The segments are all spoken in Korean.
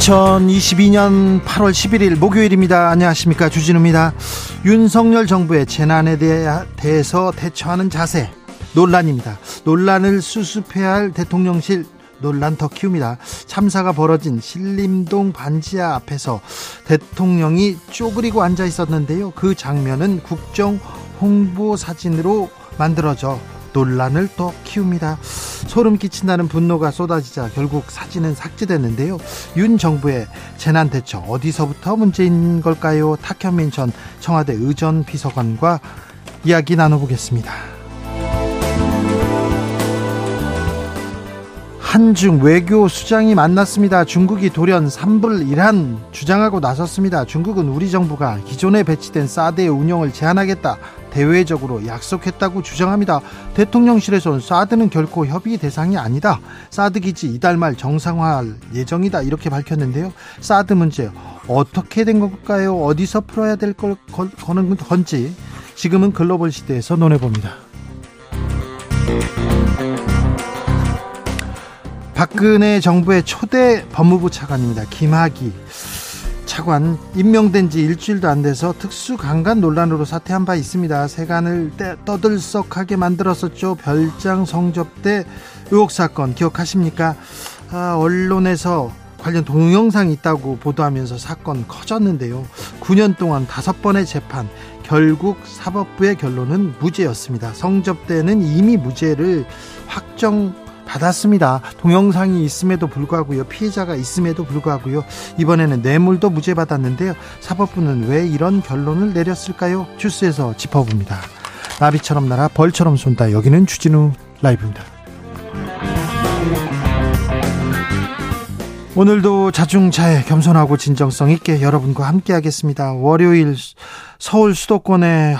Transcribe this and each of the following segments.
2022년 8월 11일 목요일입니다. 안녕하십니까. 주진우입니다. 윤석열 정부의 재난에 대해서 대처하는 자세 논란입니다. 논란을 수습해야 할 대통령실 논란 더 키웁니다. 참사가 벌어진 신림동 반지하 앞에서 대통령이 쪼그리고 앉아 있었는데요. 그 장면은 국정 홍보 사진으로 만들어져 논란을 또 키웁니다. 소름 끼친다는 분노가 쏟아지자 결국 사진은 삭제됐는데요. 윤 정부의 재난 대처 어디서부터 문제인 걸까요? 탁현민 전 청와대 의전 비서관과 이야기 나눠보겠습니다. 한중 외교 수장이 만났습니다. 중국이 돌연 삼불 이란 주장하고 나섰습니다. 중국은 우리 정부가 기존에 배치된 사드의 운영을 제한하겠다. 대외적으로 약속했다고 주장합니다. 대통령실에서는 사드는 결코 협의 대상이 아니다. 사드 기지 이달 말 정상화할 예정이다. 이렇게 밝혔는데요. 사드 문제 어떻게 된 걸까요? 어디서 풀어야 될 걸 거는 건지 지금은 글로벌 시대에서 논해봅니다. 박근혜 정부의 초대 법무부 차관입니다. 김학의 차관 임명된 지 일주일도 안 돼서 특수 강간 논란으로 사퇴한 바 있습니다. 세간을 떠들썩하게 만들었었죠. 별장 성접대 의혹 사건 기억하십니까? 아, 언론에서 관련 동영상이 있다고 보도하면서 사건 커졌는데요. 9년 동안 다섯 번의 재판, 결국 사법부의 결론은 무죄였습니다. 성접대는 이미 무죄를 확정 받았습니다. 동영상이 있음에도 불구하고요. 피해자가 있음에도 불구하고요. 이번에는 뇌물도 무죄 받았는데요. 사법부는 왜 이런 결론을 내렸을까요? 주스에서 짚어봅니다. 나비처럼 날아 벌처럼 쏜다. 여기는 주진우 라이브입니다. 오늘도 자중차에 겸손하고 진정성 있게 여러분과 함께 하겠습니다. 월요일 서울 수도권에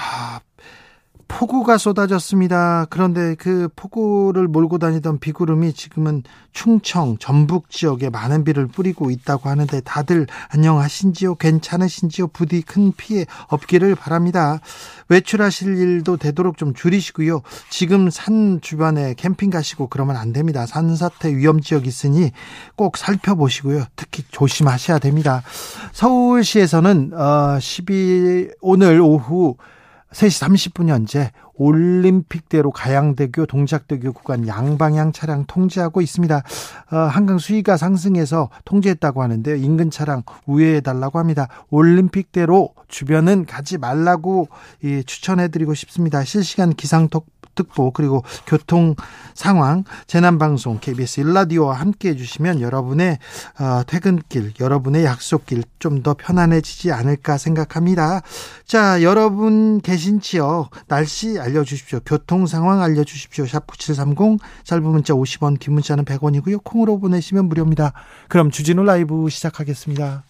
폭우가 쏟아졌습니다. 그런데 그 폭우를 몰고 다니던 비구름이 지금은 충청, 전북 지역에 많은 비를 뿌리고 있다고 하는데 다들 안녕하신지요? 괜찮으신지요? 부디 큰 피해 없기를 바랍니다. 외출하실 일도 되도록 좀 줄이시고요. 지금 산 주변에 캠핑 가시고 그러면 안 됩니다. 산사태 위험 지역 있으니 꼭 살펴보시고요. 특히 조심하셔야 됩니다. 서울시에서는 어 12, 오늘 오후 3시 30분 현재 올림픽대로 가양대교 동작대교 구간 양방향 차량 통제하고 있습니다. 어, 한강 수위가 상승해서 통제했다고 하는데요. 인근 차량 우회해 달라고 합니다. 올림픽대로 주변은 가지 말라고 예, 추천해 드리고 싶습니다. 실시간 기상톡 특보 그리고 교통 상황 재난 방송 KBS 일라디오와 함께 해 주시면 여러분의 어, 퇴근길 여러분의 약속길 좀 더 편안해지지 않을까 생각합니다. 자 여러분 계신 지역 날씨 알려주십시오. 교통 상황 알려주십시오. 샵 9730 짧은 문자 50원 긴 문자는 100원이고요. 콩으로 보내시면 무료입니다. 그럼 주진우 라이브 시작하겠습니다.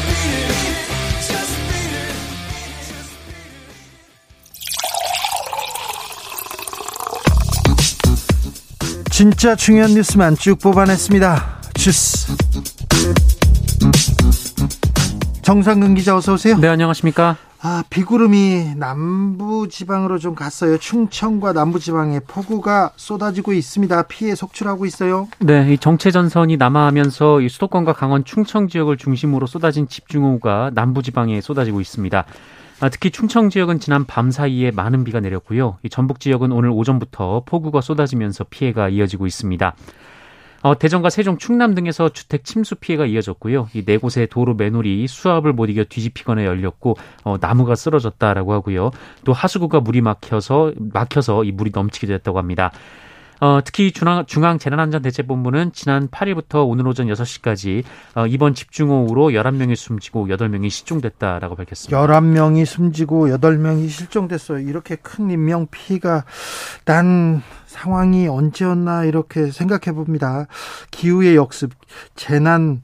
진짜 중요한 뉴스만 쭉 뽑아냈습니다. 주스. 정상근 기자 어서 오세요. 네, 안녕하십니까? 아, 비구름이 남부 지방으로 좀 갔어요. 충청과 남부 지방에 폭우가 쏟아지고 있습니다. 피해 속출하고 있어요. 네, 이 정체 전선이 남하하면서 이 수도권과 강원 충청 지역을 중심으로 쏟아진 집중호우가 남부 지방에 쏟아지고 있습니다. 아, 특히 충청 지역은 지난 밤 사이에 많은 비가 내렸고요. 이 전북 지역은 오늘 오전부터 폭우가 쏟아지면서 피해가 이어지고 있습니다. 어, 대전과 세종, 충남 등에서 주택 침수 피해가 이어졌고요. 이 네 곳의 도로 맨홀이 수압을 못 이겨 뒤집히거나 열렸고 어, 나무가 쓰러졌다라고 하고요. 또 하수구가 물이 막혀서 막혀서 이 물이 넘치게 됐다고 합니다. 어, 특히 중앙, 중앙재난안전대책본부는 지난 8일부터 오늘 오전 6시까지 어, 이번 집중호우로 11명이 숨지고 8명이 실종됐다라고 밝혔습니다. 11명이 숨지고 8명이 실종됐어요. 이렇게 큰 인명 피해가 난 상황이 언제였나 이렇게 생각해 봅니다. 기후의 역습, 재난,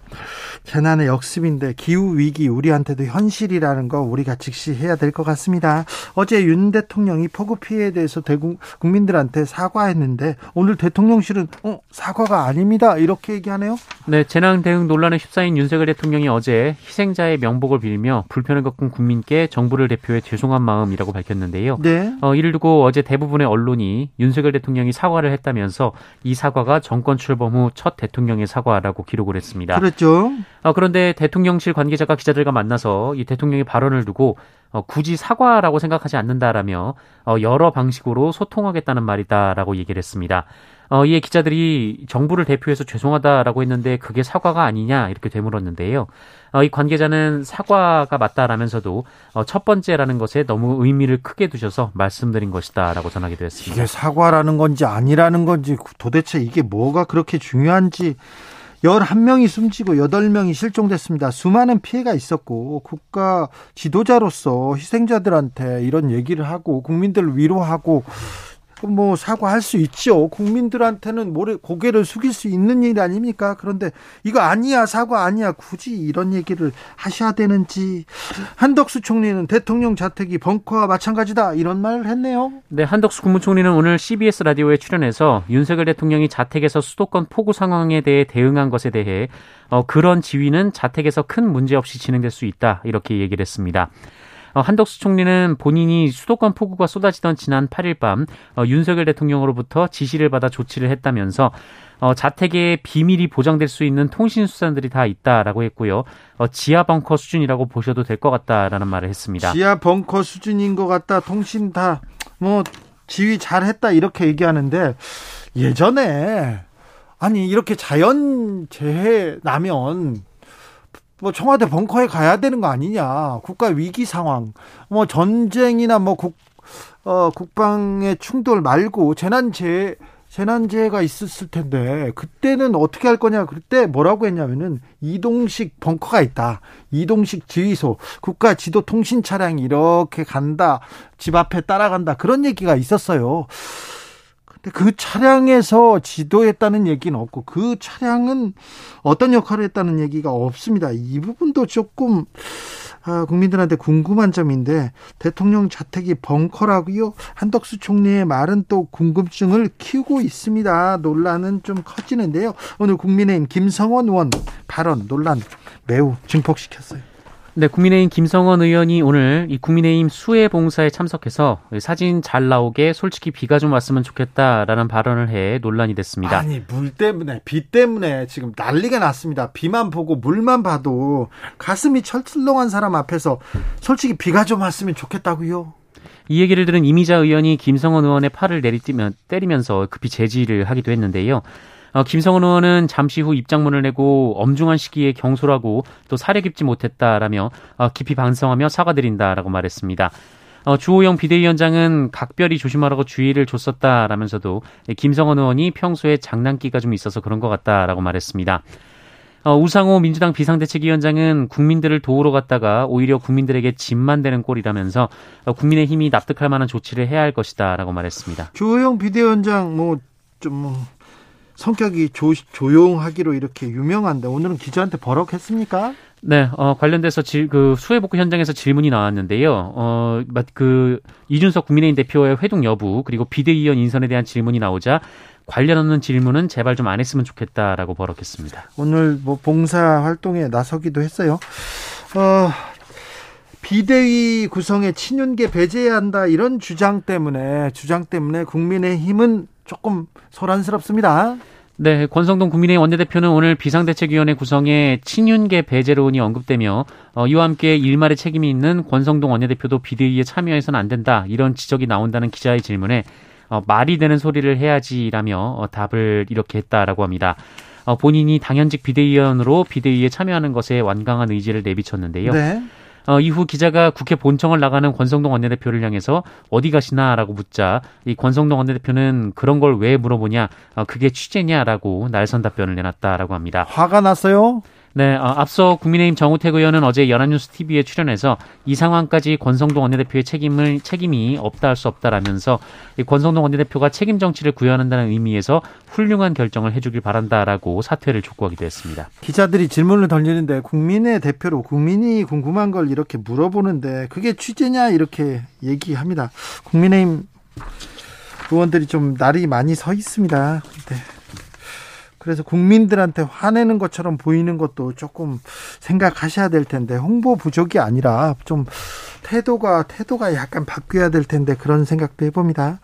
재난의 역습인데 기후 위기 우리한테도 현실이라는 거 우리가 직시해야 될 것 같습니다. 어제 윤 대통령이 폭우 피해에 대해서 대국 국민들한테 사과했는데 오늘 대통령실은 어, 사과가 아닙니다 이렇게 얘기하네요. 네, 재난 대응 논란에 휩싸인 윤석열 대통령이 어제 희생자의 명복을 빌며 불편을 겪은 국민께 정부를 대표해 죄송한 마음이라고 밝혔는데요. 네. 어, 이를 두고 어제 대부분의 언론이 윤석열 대통령 이 사과를 했다면서 이 사과가 정권 출범 후 첫 대통령의 사과라고 기록을 했습니다. 그렇죠. 어, 그런데 대통령실 관계자가 기자들과 만나서 이 대통령의 발언을 두고 어, 굳이 사과라고 생각하지 않는다라며 어, 여러 방식으로 소통하겠다는 말이다라고 얘기를 했습니다. 어, 이에 기자들이 정부를 대표해서 죄송하다라고 했는데 그게 사과가 아니냐 이렇게 되물었는데요. 어, 이 관계자는 사과가 맞다라면서도 어, 첫 번째라는 것에 너무 의미를 크게 두셔서 말씀드린 것이다라고 전하기도 했습니다. 이게 사과라는 건지 아니라는 건지 도대체 이게 뭐가 그렇게 중요한지 11명이 숨지고 8명이 실종됐습니다. 수많은 피해가 있었고 국가 지도자로서 희생자들한테 이런 얘기를 하고 국민들을 위로하고 뭐 사과할 수 있죠. 국민들한테는 모래 고개를 숙일 수 있는 일 아닙니까? 그런데 이거 아니야 사과 아니야 굳이 이런 얘기를 하셔야 되는지 한덕수 총리는 대통령 자택이 벙커와 마찬가지다 이런 말을 했네요. 네, 한덕수 국무총리는 오늘 CBS 라디오에 출연해서 윤석열 대통령이 자택에서 수도권 폭우 상황에 대해 대응한 것에 대해 어, 그런 지위는 자택에서 큰 문제 없이 진행될 수 있다 이렇게 얘기를 했습니다. 어, 한덕수 총리는 본인이 수도권 폭우가 쏟아지던 지난 8일 밤 어, 윤석열 대통령으로부터 지시를 받아 조치를 했다면서 어, 자택에 비밀이 보장될 수 있는 통신 수단들이 다 있다라고 했고요. 어, 지하 벙커 수준이라고 보셔도 될 것 같다라는 말을 했습니다. 지하 벙커 수준인 것 같다. 통신 다 뭐 지휘 잘했다 이렇게 얘기하는데 예전에 아니 이렇게 자연 재해 나면 뭐 청와대 벙커에 가야 되는 거 아니냐. 국가 위기 상황. 뭐 전쟁이나 뭐 국, 어, 국방의 충돌 말고 재난재해, 재난재해가 있었을 텐데 그때는 어떻게 할 거냐. 그때 뭐라고 했냐면은 이동식 벙커가 있다. 이동식 지휘소. 국가 지도 통신 차량이 이렇게 간다. 집 앞에 따라간다. 그런 얘기가 있었어요. 그 차량에서 지도했다는 얘기는 없고 그 차량은 어떤 역할을 했다는 얘기가 없습니다. 이 부분도 조금 아, 국민들한테 궁금한 점인데 대통령 자택이 벙커라고요? 한덕수 총리의 말은 또 궁금증을 키우고 있습니다. 논란은 좀 커지는데요. 오늘 국민의힘 김성원 의원 발언 논란 매우 증폭시켰어요. 네, 국민의힘 김성원 의원이 오늘 이 국민의힘 수해 봉사에 참석해서 사진 잘 나오게 솔직히 비가 좀 왔으면 좋겠다라는 발언을 해 논란이 됐습니다. 아니 물 때문에 비 때문에 지금 난리가 났습니다. 비만 보고 물만 봐도 가슴이 철렁한 사람 앞에서 솔직히 비가 좀 왔으면 좋겠다고요. 이 얘기를 들은 이미자 의원이 김성원 의원의 팔을 내리뛰면 때리면서 급히 제지를 하기도 했는데요. 어, 김성원 의원은 잠시 후 입장문을 내고 엄중한 시기에 경솔하고 또 사려 깊지 못했다라며 어, 깊이 반성하며 사과드린다라고 말했습니다. 어, 주호영 비대위원장은 각별히 조심하라고 주의를 줬었다라면서도 김성원 의원이 평소에 장난기가 좀 있어서 그런 것 같다라고 말했습니다. 어, 우상호 민주당 비상대책위원장은 국민들을 도우러 갔다가 오히려 국민들에게 짐만 되는 꼴이라면서 어, 국민의힘이 납득할 만한 조치를 해야 할 것이다라고 말했습니다. 주호영 비대위원장 뭐좀 뭐 성격이 조, 조용하기로 이렇게 유명한데 오늘은 기자한테 버럭했습니까? 네, 어, 관련돼서 질, 그 수해 복구 현장에서 질문이 나왔는데요. 어, 그 이준석 국민의힘 대표의 회동 여부 그리고 비대위원 인선에 대한 질문이 나오자 관련 없는 질문은 제발 좀 안 했으면 좋겠다라고 버럭했습니다. 오늘 뭐 봉사 활동에 나서기도 했어요. 어, 비대위 구성에 친윤계 배제해야 한다 이런 주장 때문에 주장 때문에 국민의힘은 조금 소란스럽습니다. 네, 권성동 국민의힘 원내대표는 오늘 비상대책위원회 구성에 친윤계 배제론이 언급되며 어, 이와 함께 일말의 책임이 있는 권성동 원내대표도 비대위에 참여해서는 안 된다 이런 지적이 나온다는 기자의 질문에 어, 말이 되는 소리를 해야지라며 어, 답을 이렇게 했다라고 합니다. 어, 본인이 당연직 비대위원으로 비대위에 참여하는 것에 완강한 의지를 내비쳤는데요. 네. 어, 이후 기자가 국회 본청을 나가는 권성동 원내대표를 향해서 어디 가시나라고 묻자 이 권성동 원내대표는 그런 걸 왜 물어보냐 어, 그게 취재냐라고 날선 답변을 내놨다라고 합니다. 화가 났어요? 네, 어, 앞서 국민의힘 정우택 의원은 어제 연합뉴스 TV에 출연해서 이 상황까지 권성동 원내대표의 책임을 책임이 없다 할 수 없다라면서 이 권성동 원내대표가 책임 정치를 구현한다는 의미에서 훌륭한 결정을 해주길 바란다라고 사퇴를 촉구하기도 했습니다. 기자들이 질문을 던지는데 국민의 대표로 국민이 궁금한 걸 이렇게 물어보는데 그게 취재냐 이렇게 얘기합니다. 국민의힘 의원들이 좀 날이 많이 서 있습니다. 네. 그래서 국민들한테 화내는 것처럼 보이는 것도 조금 생각하셔야 될 텐데 홍보 부족이 아니라 좀 태도가 태도가 약간 바뀌어야 될 텐데 그런 생각도 해봅니다.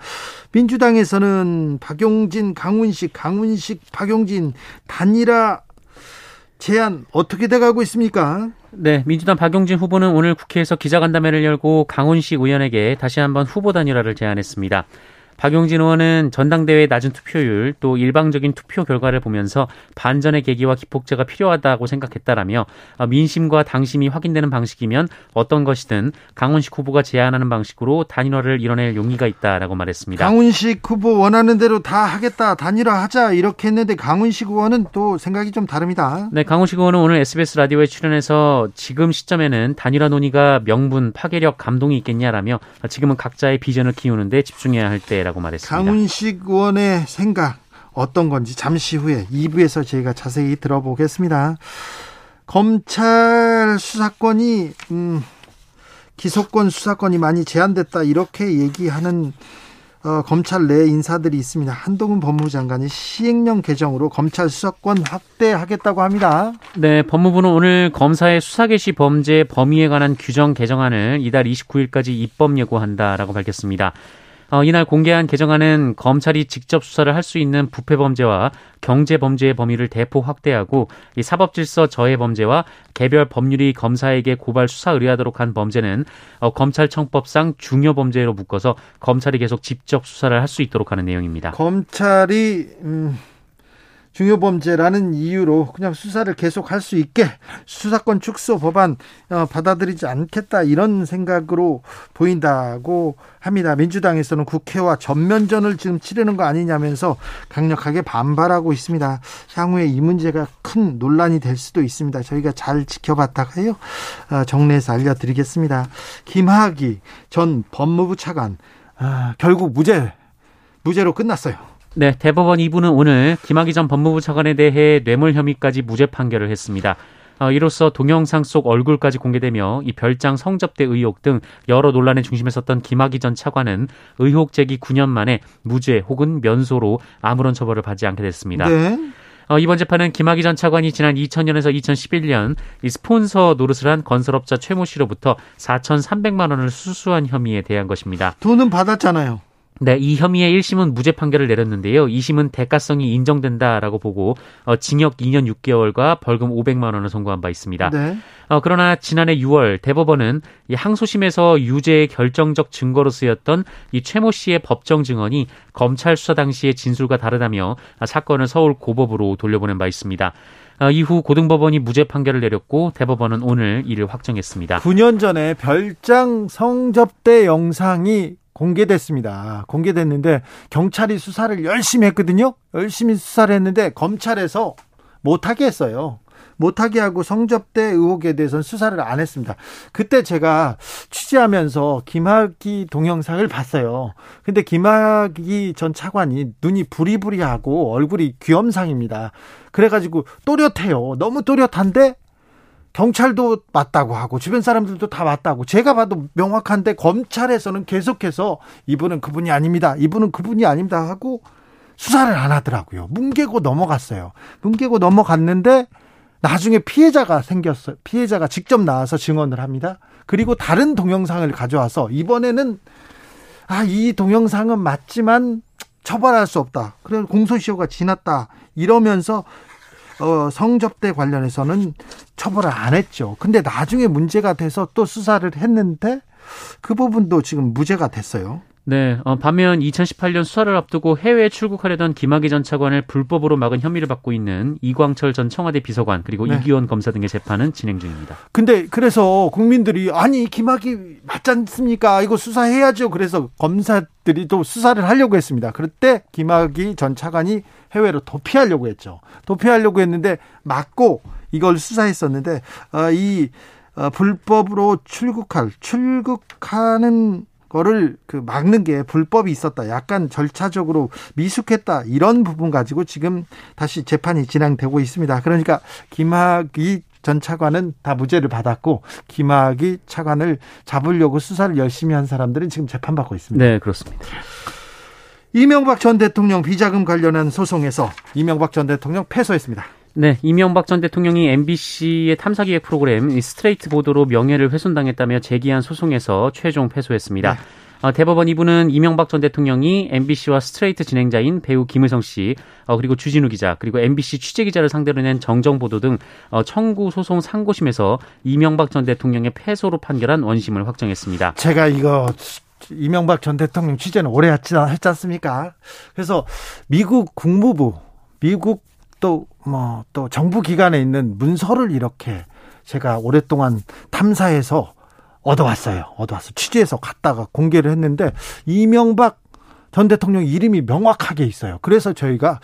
민주당에서는 박용진, 강훈식, 강훈식, 박용진 단일화 제안 어떻게 돼가고 있습니까? 네, 민주당 박용진 후보는 오늘 국회에서 기자간담회를 열고 강훈식 의원에게 다시 한번 후보 단일화를 제안했습니다. 박용진 의원은 전당대회 낮은 투표율 또 일방적인 투표 결과를 보면서 반전의 계기와 기폭제가 필요하다고 생각했다라며 어, 민심과 당심이 확인되는 방식이면 어떤 것이든 강훈식 후보가 제안하는 방식으로 단일화를 이뤄낼 용의가 있다라고 말했습니다. 강훈식 후보 원하는 대로 다 하겠다 단일화 하자 이렇게 했는데 강훈식 의원은 또 생각이 좀 다릅니다. 네, 강훈식 의원은 오늘 SBS 라디오에 출연해서 지금 시점에는 단일화 논의가 명분 파괴력 감동이 있겠냐라며 지금은 각자의 비전을 키우는데 집중해야 할 때. 라고 말했습니다. 강훈식 의원의 생각 어떤 건지 잠시 후에 2부에서 저희가 자세히 들어보겠습니다. 검찰 수사권이 음, 기소권 수사권이 많이 제한됐다 이렇게 얘기하는 어, 검찰 내 인사들이 있습니다. 한동훈 법무부 장관이 시행령 개정으로 검찰 수사권 확대하겠다고 합니다. 네, 법무부는 오늘 검사의 수사 개시 범죄 범위에 관한 규정 개정안을 이달 29일까지 입법 예고한다라고 밝혔습니다. 어, 이날 공개한 개정안은 검찰이 직접 수사를 할 수 있는 부패 범죄와 경제 범죄의 범위를 대폭 확대하고 이 사법 질서 저해 범죄와 개별 법률이 검사에게 고발 수사 의뢰하도록 한 범죄는 어, 검찰청법상 중요 범죄로 묶어서 검찰이 계속 직접 수사를 할 수 있도록 하는 내용입니다. 검찰이 음... 중요범죄라는 이유로 그냥 수사를 계속 할 수 있게 수사권 축소 법안 어, 받아들이지 않겠다 이런 생각으로 보인다고 합니다. 민주당에서는 국회와 전면전을 지금 치르는 거 아니냐면서 강력하게 반발하고 있습니다. 향후에 이 문제가 큰 논란이 될 수도 있습니다. 저희가 잘 지켜봤다가요 어, 정리해서 알려드리겠습니다. 김학의 전 법무부 차관 아, 결국 무죄 무죄로 끝났어요. 네, 대법원 2부는 오늘 김학의 전 법무부 차관에 대해 뇌물 혐의까지 무죄 판결을 했습니다. 어, 이로써 동영상 속 얼굴까지 공개되며 이 별장 성접대 의혹 등 여러 논란의 중심에 섰던 김학의 전 차관은 의혹 제기 9년 만에 무죄 혹은 면소로 아무런 처벌을 받지 않게 됐습니다. 네. 어, 이번 재판은 김학의 전 차관이 지난 2000년에서 2011년 이 스폰서 노릇을 한 건설업자 최모 씨로부터 4,300만 원을 수수한 혐의에 대한 것입니다. 돈은 받았잖아요. 네, 이 혐의의 1심은 무죄 판결을 내렸는데요. 2심은 대가성이 인정된다라고 보고 어, 징역 2년 6개월과 벌금 500만 원을 선고한 바 있습니다. 네. 어, 그러나 지난해 6월 대법원은 이 항소심에서 유죄의 결정적 증거로 쓰였던 이 최모 씨의 법정 증언이 검찰 수사 당시의 진술과 다르다며 사건을 서울 고법으로 돌려보낸 바 있습니다. 어, 이후 고등법원이 무죄 판결을 내렸고 대법원은 오늘 이를 확정했습니다. 9년 전에 별장 성접대 영상이 공개됐습니다. 공개됐는데 경찰이 수사를 열심히 했거든요. 열심히 수사를 했는데 검찰에서 못하게 했어요. 못하게 하고 성접대 의혹에 대해서는 수사를 안 했습니다. 그때 제가 취재하면서 김학의 동영상을 봤어요. 근데 김학의 전 차관이 눈이 부리부리하고 얼굴이 귀염상입니다. 그래가지고 또렷해요. 너무 또렷한데 경찰도 맞다고 하고 주변 사람들도 다 맞다고 제가 봐도 명확한데 검찰에서는 계속해서 이분은 그분이 아닙니다. 이분은 그분이 아닙니다 하고 수사를 안 하더라고요. 뭉개고 넘어갔어요. 뭉개고 넘어갔는데 나중에 피해자가 생겼어요. 피해자가 직접 나와서 증언을 합니다. 그리고 다른 동영상을 가져와서 이번에는 아, 이 동영상은 맞지만 처벌할 수 없다. 그래 공소시효가 지났다. 이러면서 어, 성접대 관련해서는 처벌을 안 했죠. 근데 나중에 문제가 돼서 또 수사를 했는데 그 부분도 지금 무죄가 됐어요. 네, 어, 반면 2018년 수사를 앞두고 해외에 출국하려던 김학의 전 차관을 불법으로 막은 혐의를 받고 있는 이광철 전 청와대 비서관 그리고 네. 이기원 검사 등의 재판은 진행 중입니다. 근데 그래서 국민들이 아니 김학의 맞지 않습니까? 이거 수사해야죠. 그래서 검사 들이 또 수사를 하려고 했습니다. 그럴 때 김학의 전 차관이 해외로 도피하려고 했죠. 도피하려고 했는데 막고 이걸 수사했었는데 어, 이 어, 불법으로 출국할 출국하는 거를 그 막는 게 불법이 있었다. 약간 절차적으로 미숙했다. 이런 부분 가지고 지금 다시 재판이 진행되고 있습니다. 그러니까 김학의 전 차관은 다 무죄를 받았고 김학의 차관을 잡으려고 수사를 열심히 한 사람들은 지금 재판받고 있습니다. 네, 그렇습니다. 이명박 전 대통령 비자금 관련한 소송에서 이명박 전 대통령 패소했습니다. 네, 이명박 전 대통령이 MBC의 탐사기획 프로그램 스트레이트 보도로 명예를 훼손당했다며 제기한 소송에서 최종 패소했습니다. 네. 어, 대법원 2부는 이명박 전 대통령이 MBC와 스트레이트 진행자인 배우 김의성 씨, 어, 그리고 주진우 기자, 그리고 MBC 취재 기자를 상대로 낸 정정 보도 등 어, 청구 소송 상고심에서 이명박 전 대통령의 패소로 판결한 원심을 확정했습니다. 제가 이거 이명박 전 대통령 취재는 오래 했지, 했지 않습니까? 그래서 미국 국무부, 미국 또, 뭐, 또 정부 기관에 있는 문서를 이렇게 제가 오랫동안 탐사해서 얻어왔어요. 얻어왔어. 취재해서 갔다가 공개를 했는데, 이명박 전 대통령 이름이 명확하게 있어요. 그래서 저희가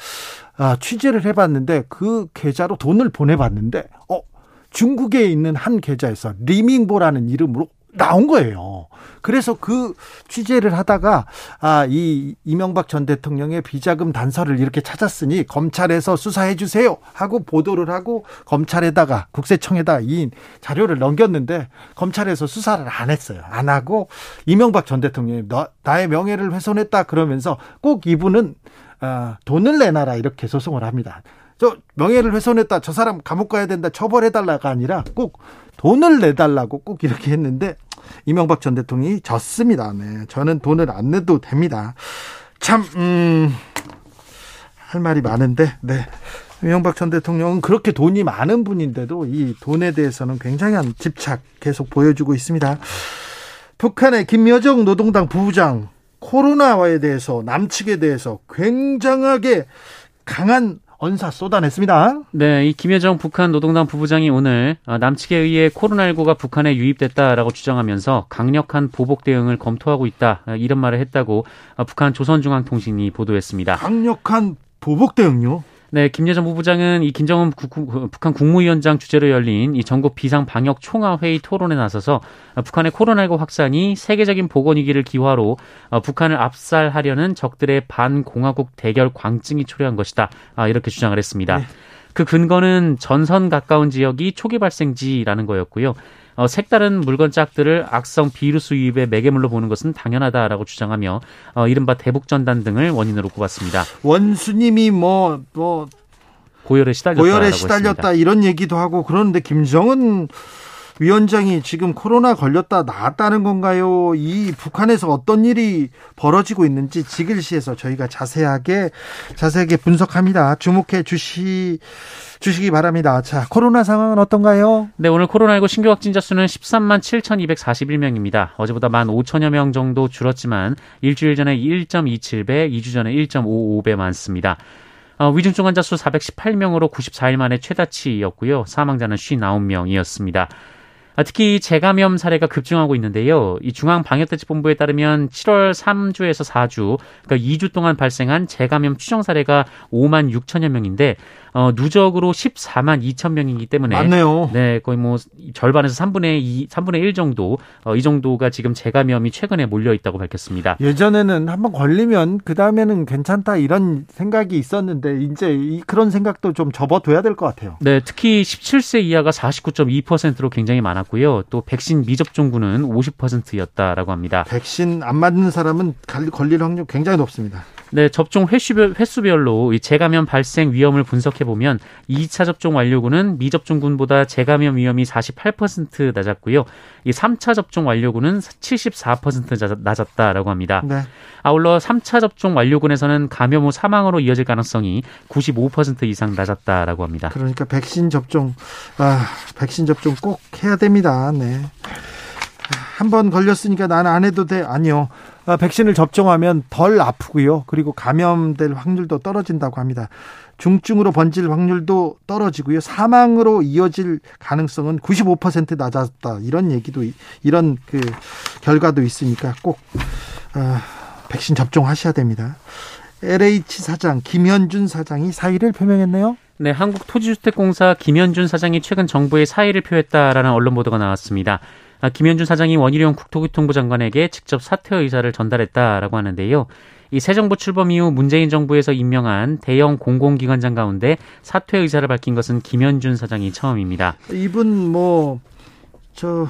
아, 취재를 해봤는데, 그 계좌로 돈을 보내봤는데, 어, 중국에 있는 한 계좌에서 리밍보라는 이름으로 나온 거예요. 그래서 그 취재를 하다가 아, 이 이명박 전 대통령의 비자금 단서를 이렇게 찾았으니 검찰에서 수사해 주세요 하고 보도를 하고 검찰에다가 국세청에다 이 자료를 넘겼는데 검찰에서 수사를 안 했어요. 안 하고 이명박 전 대통령이 너, 나의 명예를 훼손했다 그러면서 꼭 이분은 아, 돈을 내놔라 이렇게 소송을 합니다. 저 명예를 훼손했다. 저 사람 감옥 가야 된다. 처벌해 달라가 아니라 꼭 돈을 내달라고 꼭 이렇게 했는데 이명박 전 대통령이 졌습니다. 네. 저는 돈을 안 내도 됩니다. 참, 음, 할 말이 많은데, 네. 이명박 전 대통령은 그렇게 돈이 많은 분인데도 이 돈에 대해서는 굉장한 집착 계속 보여주고 있습니다. 북한의 김여정 노동당 부부장 코로나와에 대해서 남측에 대해서 굉장하게 강한 언사 쏟아냈습니다. 네, 이 김여정 북한 노동당 부부장이 오늘 어, 남측에 의해 코로나19가 북한에 유입됐다라고 주장하면서 강력한 보복 대응을 검토하고 있다 어, 이런 말을 했다고 어, 북한 조선중앙통신이 보도했습니다. 강력한 보복 대응요? 네, 김여정 부부장은 이 김정은 북한 국무위원장 주재로 열린 이 전국 비상 방역 총화 회의 토론에 나서서 북한의 코로나19 확산이 세계적인 보건 위기를 기화로 어, 북한을 압살하려는 적들의 반공화국 대결 광증이 초래한 것이다. 아, 이렇게 주장을 했습니다. 네. 그 근거는 전선 가까운 지역이 초기 발생지라는 거였고요. 어, 색다른 물건 짝들을 악성 비루스 유입의 매개물로 보는 것은 당연하다라고 주장하며 어, 이른바 대북전단 등을 원인으로 꼽았습니다. 원수님이 뭐, 뭐, 고열에 시달렸다. 고열에 시달렸다 했습니다. 이런 얘기도 하고 그러는데 김정은 위원장이 지금 코로나 걸렸다 나았다는 건가요? 이 북한에서 어떤 일이 벌어지고 있는지 지글시에서 저희가 자세하게 자세하게 분석합니다. 주목해 주시 주시기 바랍니다. 자, 코로나 상황은 어떤가요? 네, 오늘 코로나19 신규 확진자 수는 13만 7,241명입니다. 어제보다 1만 5천여 명 정도 줄었지만 일주일 전에 1.27배, 2주 전에 1.55배 많습니다. 어, 위중증 환자 수 418명으로 94일 만에 최다치였고요. 사망자는 59명이었습니다. 아, 특히 재감염 사례가 급증하고 있는데요. 이 중앙방역대책본부에 따르면 7월 3주에서 4주, 그러니까 2주 동안 발생한 재감염 추정 사례가 5만 6천여 명인데 어, 누적으로 14만 2천 명이기 때문에 맞네요. 네, 거의 뭐 절반에서 3분의 2, 3분의 1 정도 어, 이 정도가 지금 재감염이 최근에 몰려 있다고 밝혔습니다. 예전에는 한번 걸리면 그 다음에는 괜찮다 이런 생각이 있었는데 이제 이, 그런 생각도 좀 접어둬야 될 것 같아요. 네, 특히 17세 이하가 49.2%로 굉장히 많았고요. 또 백신 미접종군은 50%였다라고 합니다. 백신 안 맞는 사람은 걸릴 확률 굉장히 높습니다. 네, 접종 횟수별, 횟수별로 이 재감염 발생 위험을 분석해 보면 2차 접종 완료군은 미접종군보다 재감염 위험이 48% 낮았고요. 이 3차 접종 완료군은 74% 낮았다라고 합니다. 네. 아울러 3차 접종 완료군에서는 감염 후 사망으로 이어질 가능성이 95% 이상 낮았다라고 합니다. 그러니까 백신 접종 아, 백신 접종 꼭 해야 됩니다. 네. 한 번 걸렸으니까 나는 안 해도 돼. 아니요. 어, 백신을 접종하면 덜 아프고요. 그리고 감염될 확률도 떨어진다고 합니다. 중증으로 번질 확률도 떨어지고요. 사망으로 이어질 가능성은 95% 낮았다. 이런 얘기도 이런 그 결과도 있으니까 꼭 어, 백신 접종하셔야 됩니다. LH 사장 김현준 사장이 사의를 표명했네요. 네, 한국토지주택공사 김현준 사장이 최근 정부에 사의를 표했다라는 언론 보도가 나왔습니다. 아, 김현준 사장이 원희룡 국토교통부 장관에게 직접 사퇴 의사를 전달했다라고 하는데요. 이 새 정부 출범 이후 문재인 정부에서 임명한 대형 공공기관장 가운데 사퇴 의사를 밝힌 것은 김현준 사장이 처음입니다. 이분 뭐 저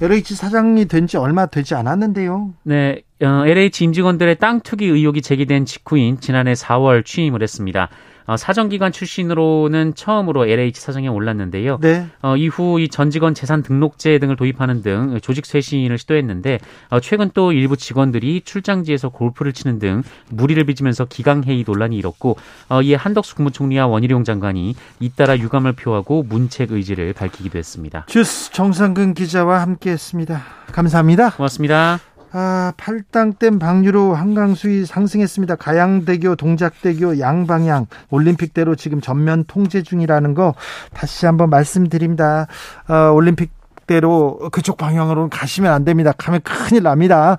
LH 사장이 된 지 얼마 되지 않았는데요. 네, 어, LH 임직원들의 땅 투기 의혹이 제기된 직후인 지난해 4월 취임을 했습니다. 어, 사정기관 출신으로는 처음으로 LH 사정에 올랐는데요. 네. 어, 이후 이 전 직원 재산 등록제 등을 도입하는 등 조직 쇄신을 시도했는데 어, 최근 또 일부 직원들이 출장지에서 골프를 치는 등 무리를 빚으면서 기강회의 논란이 일었고 어, 이에 한덕수 국무총리와 원희룡 장관이 잇따라 유감을 표하고 문책 의지를 밝히기도 했습니다. 주스 정상근 기자와 함께했습니다. 감사합니다. 고맙습니다. 아, 팔당댐 방류로 한강 수위 상승했습니다. 가양대교, 동작대교 양방향 올림픽대로 지금 전면 통제 중이라는 거 다시 한번 말씀드립니다. 아, 올림픽 대로 그쪽 방향으로 가시면 안 됩니다. 가면 큰일 납니다.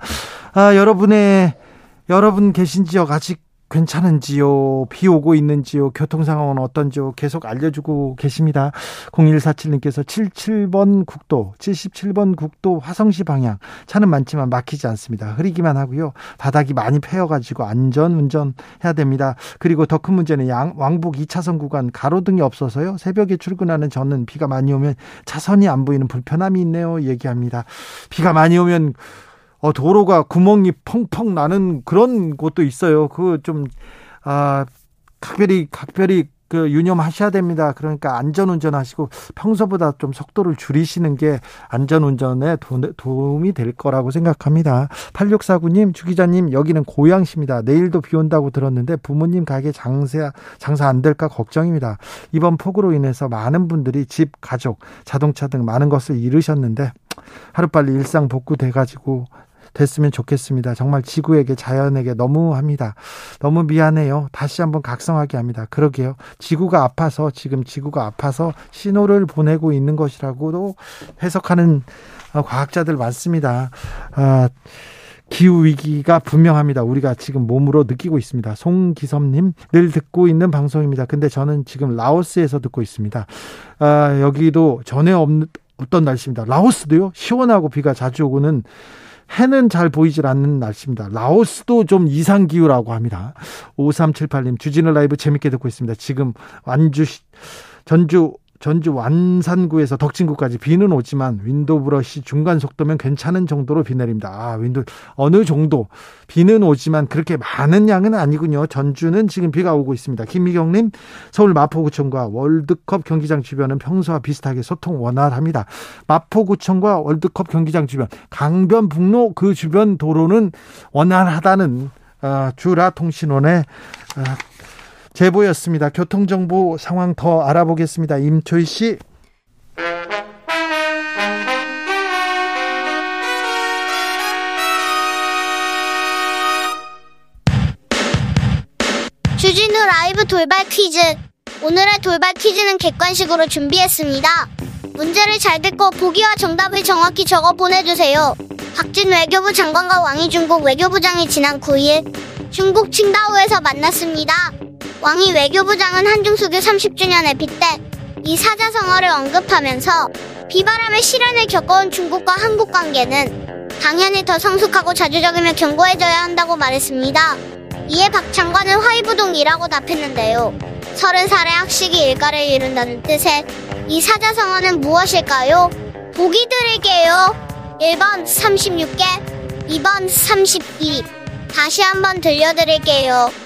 아, 여러분의 여러분 계신 지역 아직 괜찮은지요? 비 오고 있는지요? 교통 상황은 어떤지요? 계속 알려주고 계십니다. 0147님께서 77번 국도, 77번 국도 화성시 방향. 차는 많지만 막히지 않습니다. 흐리기만 하고요. 바닥이 많이 패여가지고 안전 운전해야 됩니다. 그리고 더 큰 문제는 양, 왕복 2차선 구간 가로등이 없어서요. 새벽에 출근하는 저는 비가 많이 오면 차선이 안 보이는 불편함이 있네요. 얘기합니다. 비가 많이 오면 어, 도로가 구멍이 펑펑 나는 그런 곳도 있어요. 그 좀, 아, 각별히, 각별히 그 유념하셔야 됩니다. 그러니까 안전 운전 하시고 평소보다 좀 속도를 줄이시는 게 안전 운전에 도움이 될 거라고 생각합니다. 8649님, 주기자님, 여기는 고양시입니다. 내일도 비 온다고 들었는데 부모님 가게 장사, 장사 안 될까 걱정입니다. 이번 폭우로 인해서 많은 분들이 집, 가족, 자동차 등 많은 것을 잃으셨는데 하루빨리 일상 복구돼가지고 됐으면 좋겠습니다. 정말 지구에게 자연에게 너무합니다. 너무 미안해요. 다시 한번 각성하게 합니다. 그러게요. 지구가 아파서 지금 지구가 아파서 신호를 보내고 있는 것이라고도 해석하는 어, 과학자들 많습니다. 아, 기후 위기가 분명합니다. 우리가 지금 몸으로 느끼고 있습니다. 송기섭님 늘 듣고 있는 방송입니다. 근데 저는 지금 라오스에서 듣고 있습니다. 아, 여기도 전에 없는 어떤 날씨입니다. 라오스도요 시원하고 비가 자주 오고는 해는 잘 보이질 않는 날씨입니다. 라오스도 좀 이상 기후라고 합니다. 5378님 주진우 라이브 재밌게 듣고 있습니다. 지금 완주 전주 전주 완산구에서 덕진구까지 비는 오지만 윈도우 브러시 중간 속도면 괜찮은 정도로 비 내립니다. 아, 윈도우 어느 정도 비는 오지만 그렇게 많은 양은 아니군요. 전주는 지금 비가 오고 있습니다. 김미경 님, 서울 마포구청과 월드컵 경기장 주변은 평소와 비슷하게 소통 원활합니다. 마포구청과 월드컵 경기장 주변, 강변북로 그 주변 도로는 원활하다는 어, 주라 통신원의 어, 제보였습니다. 교통정보 상황 더 알아보겠습니다. 임초희 씨. 주진우 라이브 돌발 퀴즈. 오늘의 돌발 퀴즈는 객관식으로 준비했습니다. 문제를 잘 듣고 보기와 정답을 정확히 적어 보내주세요. 박진 외교부 장관과 왕이 중국 외교부장이 지난 9일 중국 칭다오에서 만났습니다. 왕이 외교부장은 한중수교 30주년에 빗대 이 사자성어를 언급하면서 비바람의 시련을 겪어온 중국과 한국 관계는 당연히 더 성숙하고 자주적이며 견고해져야 한다고 말했습니다. 이에 박 장관은 화이부동이라고 답했는데요. 서른 살의 학식이 일가를 이룬다는 뜻의 이 사자성어는 무엇일까요? 보기 드릴게요. 1번 36개, 2번 32. 다시 한번 들려드릴게요.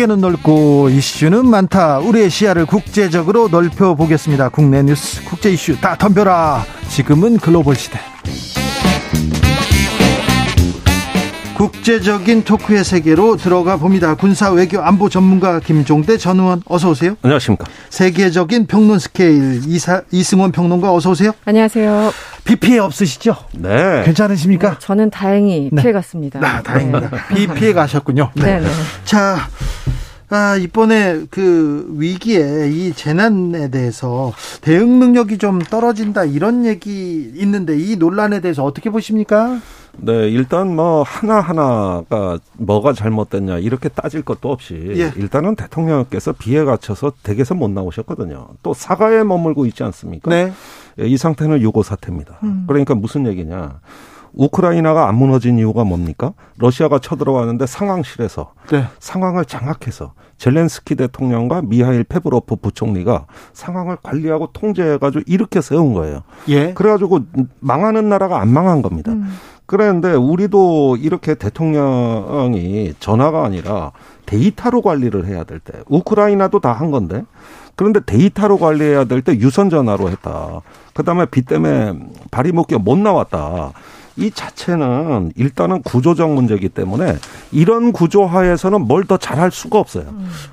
세계는 넓고 이슈는 많다. 우리의 시야를 국제적으로 넓혀 보겠습니다. 국내 뉴스, 국제 이슈 다 덤벼라. 지금은 글로벌 시대. 국제적인 토크의 세계로 들어가 봅니다. 군사 외교 안보 전문가 김종대 전 의원 어서 오세요. 안녕하십니까. 세계적인 평론 스케일 이사, 이승원 평론가 어서 오세요. 안녕하세요. 비 피해 없으시죠? 네. 괜찮으십니까? 저는 다행히 네. 피해 갔습니다. 아, 다행입니다. 비 피해 가셨군요. 네, 네. 자, 아, 이번에 그 위기에 이 재난에 대해서 대응 능력이 좀 떨어진다 이런 얘기 있는데 이 논란에 대해서 어떻게 보십니까? 네, 일단 뭐 하나하나가 뭐가 잘못됐냐 이렇게 따질 것도 없이 예. 일단은 대통령께서 비에 갇혀서 댁에서 못 나오셨거든요. 또 사가에 머물고 있지 않습니까? 네. 예, 이 상태는 유고 사태입니다. 그러니까 무슨 얘기냐? 우크라이나가 안 무너진 이유가 뭡니까? 러시아가 쳐들어왔는데 상황실에서 네. 상황을 장악해서 젤렌스키 대통령과 미하일 페브로프 부총리가 상황을 관리하고 통제해가지고 이렇게 세운 거예요. 예. 그래가지고 망하는 나라가 안 망한 겁니다. 그런데 우리도 이렇게 대통령이 전화가 아니라 데이터로 관리를 해야 될 때, 우크라이나도 다 한 건데, 그런데 데이터로 관리해야 될 때 유선 전화로 했다. 그 다음에 비 때문에 발이 묶여 못 나왔다. 이 자체는 일단은 구조적 문제이기 때문에 이런 구조 하에서는 뭘 더 잘할 수가 없어요.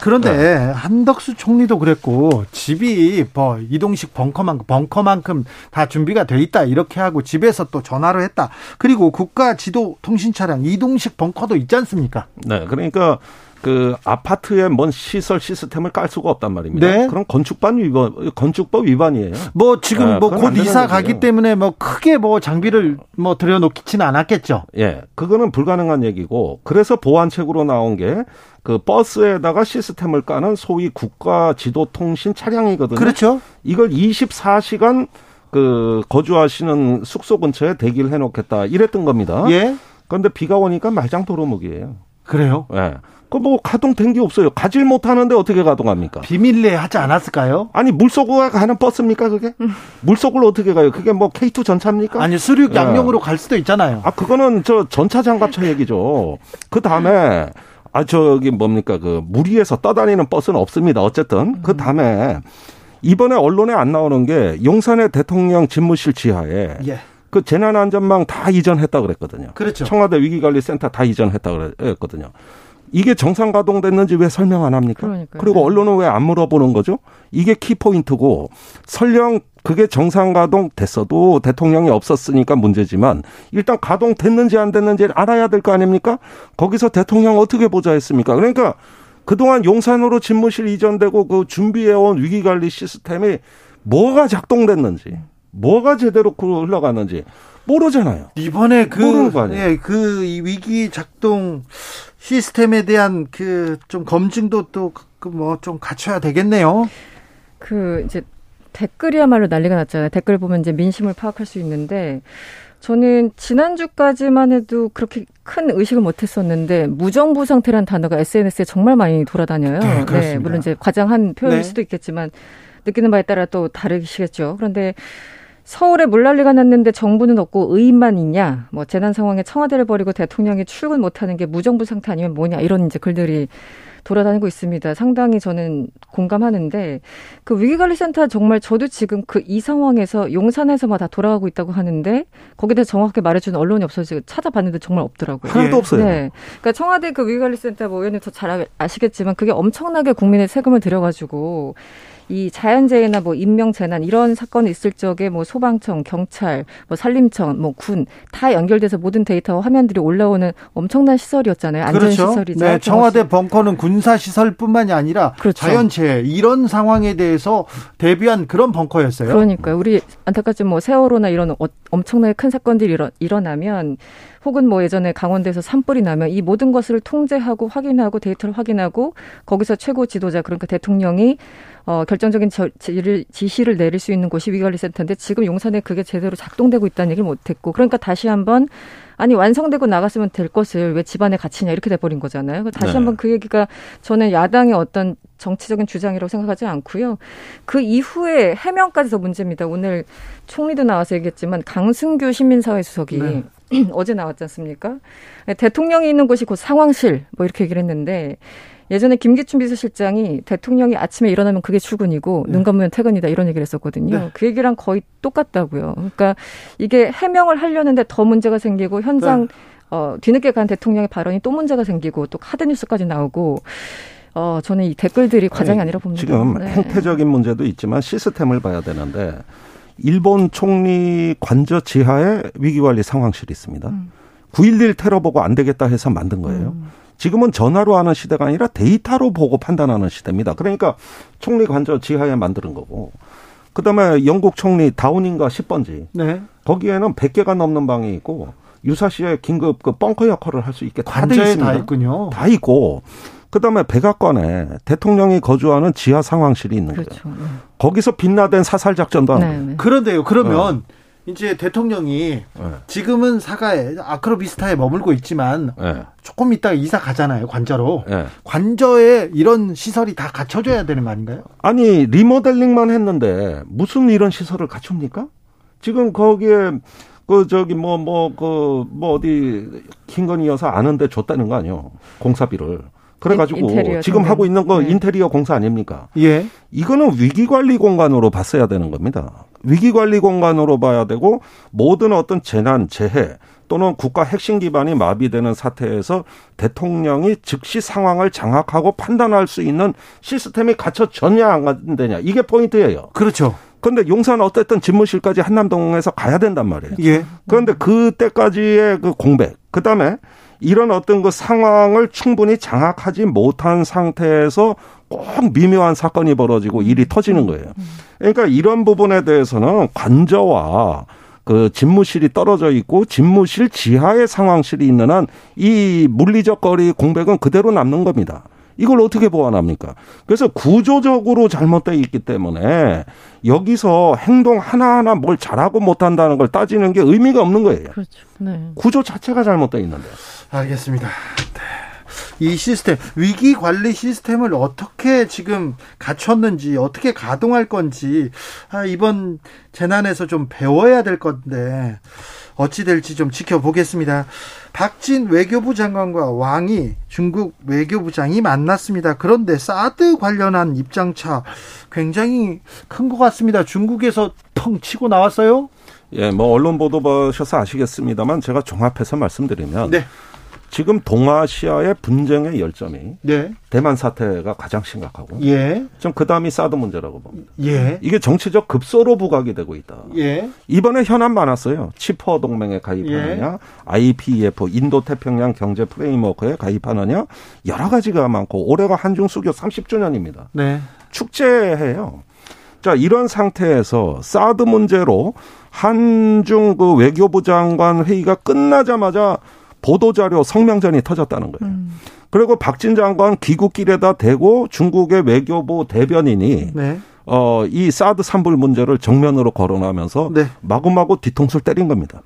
그런데 네. 한덕수 총리도 그랬고 집이 뭐 이동식 벙커만큼 벙커만큼 다 준비가 돼 있다 이렇게 하고 집에서 또 전화로 했다. 그리고 국가 지도 통신 차량 이동식 벙커도 있지 않습니까? 네, 그러니까 그 아파트에 뭔 시설 시스템을 깔 수가 없단 말입니다. 네. 그럼 건축반 위반, 건축법 위반이에요. 뭐 지금 네, 뭐 그건 곧안 되는 이사. 가기 때문에 뭐 크게 뭐 장비를 뭐 들여놓기는 않았겠죠. 예, 그거는 불가능한 얘기고 그래서 보완책으로 나온 게 그 버스에다가 시스템을 까는 소위 국가 지도 통신 차량이거든요. 그렇죠. 이걸 24시간 그 거주하시는 숙소 근처에 대기를 해 놓겠다 이랬던 겁니다. 예. 그런데 비가 오니까 말짱 도루묵이에요. 그래요. 예. 그 뭐 가동된 게 없어요. 가질 못하는데 어떻게 가동합니까? 비밀리에 하지 않았을까요? 아니 물속으로 가는 버스입니까 그게? 물속을 어떻게 가요? 그게 뭐 K2 전차입니까? 아니 수륙 예. 양용으로 갈 수도 있잖아요. 아 그거는 저 전차 장갑차 얘기죠. 그 다음에 아 저기 뭡니까 그 물 위에서 떠다니는 버스는 없습니다. 어쨌든 그 다음에 이번에 언론에 안 나오는 게 용산의 대통령 집무실 지하에 예. 그 재난안전망 다 이전했다 그랬거든요. 그렇죠. 청와대 위기관리센터 다 이전했다 그랬거든요. 이게 정상 가동됐는지 왜 설명 안 합니까? 그러니까요. 그리고 언론은 왜 안 물어보는 거죠? 이게 키포인트고 설령 그게 정상 가동 됐어도 대통령이 없었으니까 문제지만 일단 가동 됐는지 안 됐는지 알아야 될 거 아닙니까? 거기서 대통령 어떻게 보좌했습니까? 그러니까 그동안 용산으로 집무실 이전되고 그 준비해온 위기관리 시스템이 뭐가 작동됐는지 뭐가 제대로 그 흘러갔는지 모르잖아요. 이번에 그, 모르는 거 아니에요? 예, 그이 위기 작동 시스템에 대한 그 좀 검증도 또그뭐좀 갖춰야 되겠네요. 그 이제 댓글이야말로 난리가 났잖아요. 댓글 보면 이제 민심을 파악할 수 있는데 저는 지난주까지만 해도 그렇게 큰 의식을 못 했었는데 무정부 상태란 단어가 SNS에 정말 많이 돌아다녀요. 네, 그렇습니다. 물론 이제 과장한 표현일 네. 수도 있겠지만 느끼는 바에 따라 또 다르시겠죠. 그런데 서울에 물난리가 났는데 정부는 없고 의인만 있냐? 뭐 재난 상황에 청와대를 버리고 대통령이 출근 못하는 게 무정부 상태 아니면 뭐냐? 이런 이제 글들이 돌아다니고 있습니다. 상당히 저는 공감하는데 그 위기관리센터 정말 저도 지금 그 이 상황에서 용산에서만 다 돌아가고 있다고 하는데 거기에 대해 정확하게 말해주는 언론이 없어서 지금 찾아봤는데 정말 없더라고요. 하나도 예. 없어요. 네. 그러니까 청와대 그 위기관리센터 뭐 의원님 더 잘 아시겠지만 그게 엄청나게 국민의 세금을 들여가지고 이 자연재해나 뭐 인명 재난 이런 사건이 있을 적에 뭐 소방청, 경찰, 뭐 산림청, 뭐 군 다 연결돼서 모든 데이터와 화면들이 올라오는 엄청난 시설이었잖아요. 그렇죠. 안전 시설이죠. 네, 청와대 벙커는 군사 시설뿐만이 아니라 그렇죠. 자연재해 이런 상황에 대해서 대비한 그런 벙커였어요. 그러니까요. 우리 안타깝지만 뭐 세월호나 이런 어- 엄청나게 큰 사건들이 일어, 일어나면 혹은 뭐 예전에 강원도에서 산불이 나면 이 모든 것을 통제하고 확인하고 데이터를 확인하고 거기서 최고 지도자 그러니까 대통령이 어, 결정적인 저, 지를, 지시를 내릴 수 있는 곳이 위기관리센터인데 지금 용산에 그게 제대로 작동되고 있다는 얘기를 못했고 그러니까 다시 한번 아니 완성되고 나갔으면 될 것을 왜 집안에 갇히냐 이렇게 돼버린 거잖아요. 다시 네. 한번 그 얘기가 저는 야당의 어떤 정치적인 주장이라고 생각하지 않고요. 그 이후에 해명까지 더 문제입니다. 오늘 총리도 나와서 얘기했지만 강승규 시민사회 수석이 네. 어제 나왔지 않습니까? 대통령이 있는 곳이 곧 상황실 뭐 이렇게 얘기를 했는데 예전에 김기춘 비서실장이 대통령이 아침에 일어나면 그게 출근이고 네. 눈 감으면 퇴근이다 이런 얘기를 했었거든요. 네. 그 얘기랑 거의 똑같다고요. 그러니까 이게 해명을 하려는데 더 문제가 생기고 현장 네. 어, 뒤늦게 간 대통령의 발언이 또 문제가 생기고 또 카드 뉴스까지 나오고 어, 저는 이 댓글들이 과장이 아니, 아니라 봅니다. 지금 네. 행태적인 문제도 있지만 시스템을 봐야 되는데 일본 총리 관저 지하에 위기관리 상황실이 있습니다. 음. 9.11 테러 보고 안 되겠다 해서 만든 거예요. 음. 지금은 전화로 하는 시대가 아니라 데이터로 보고 판단하는 시대입니다. 그러니까 총리 관저 지하에 만드는 거고. 그 다음에 영국 총리 다우닝가 10번지 네. 거기에는 100개가 넘는 방이 있고 유사시에 긴급 그 벙커 역할을 할 수 있게 다돼 있습니다. 다 있군요. 다 있고 그다음에 백악관에 대통령이 거주하는 지하 상황실이 있는 거예요. 그렇죠. 거기서 빛나된 사살 작전도 하는 네. 거예요. 네. 그런데요. 그러면 이제 대통령이 네. 지금은 사가에 아크로비스타에 머물고 있지만 네. 조금 있다가 이사 가잖아요. 관저로. 네. 관저에 이런 시설이 다 갖춰져야 되는 거 아닌가요? 아니 리모델링만 했는데 무슨 이런 시설을 갖춥니까? 지금 거기에 그 저기 뭐 뭐 그뭐 어디 여사 아는데 줬다는 거 아니요 공사비를 그래가지고 인테리어 지금. 하고 있는 거 네. 인테리어 공사 아닙니까? 예. 이거는 위기관리 공간으로 봤어야 되는 겁니다. 위기관리 공간으로 봐야 되고 모든 어떤 재난, 재해 또는 국가 핵심 기반이 마비되는 사태에서 대통령이 즉시 상황을 장악하고 판단할 수 있는 시스템이 갖춰졌냐 안 되냐 이게 포인트예요. 그렇죠. 그런데 용산 어쨌든 집무실까지 한남동에서 가야 된단 말이에요. 예. 그런데 그때까지의 그 공백, 그 다음에 이런 어떤 그 상황을 충분히 장악하지 못한 상태에서 꼭 미묘한 사건이 벌어지고 일이 터지는 거예요. 그러니까 이런 부분에 대해서는 관저와 그 집무실이 떨어져 있고 집무실 지하에 상황실이 있는 한 이 물리적 거리 공백은 그대로 남는 겁니다. 이걸 어떻게 보완합니까? 그래서 구조적으로 잘못되어 있기 때문에 여기서 행동 하나하나 뭘 잘하고 못한다는 걸 따지는 게 의미가 없는 거예요. 그렇죠. 네. 구조 자체가 잘못되어 있는데. 알겠습니다. 네. 이 시스템 위기 관리 시스템을 어떻게 지금 갖췄는지 어떻게 가동할 건지 아, 이번 재난에서 좀 배워야 될 건데 어찌 될지 좀 지켜보겠습니다. 박진 외교부 장관과 왕이 중국 외교부장이 만났습니다. 그런데 사드 관련한 입장차 굉장히 큰 것 같습니다. 중국에서 펑 치고 나왔어요. 예, 뭐 언론 보도 보셔서 아시겠습니다만 제가 종합해서 말씀드리면 네, 지금 동아시아의 분쟁의 열점이 네, 대만 사태가 가장 심각하고 예, 좀 그다음이 사드 문제라고 봅니다. 예, 이게 정치적 급소로 부각이 되고 있다. 예, 이번에 현안 많았어요. 치퍼 동맹에 가입하느냐, IPEF 인도 태평양 경제 프레임워크에 가입하느냐 여러 가지가 많고 올해가 한중 수교 30주년입니다. 네, 축제해요. 자, 이런 상태에서 사드 문제로 한중 그 외교부 장관 회의가 끝나자마자 보도자료 성명전이 터졌다는 거예요. 그리고 박진 장관 귀국길에다 대고 중국의 외교부 대변인이 네, 어, 이 사드 산불 문제를 정면으로 거론하면서 네. 마구마구 뒤통수를 때린 겁니다.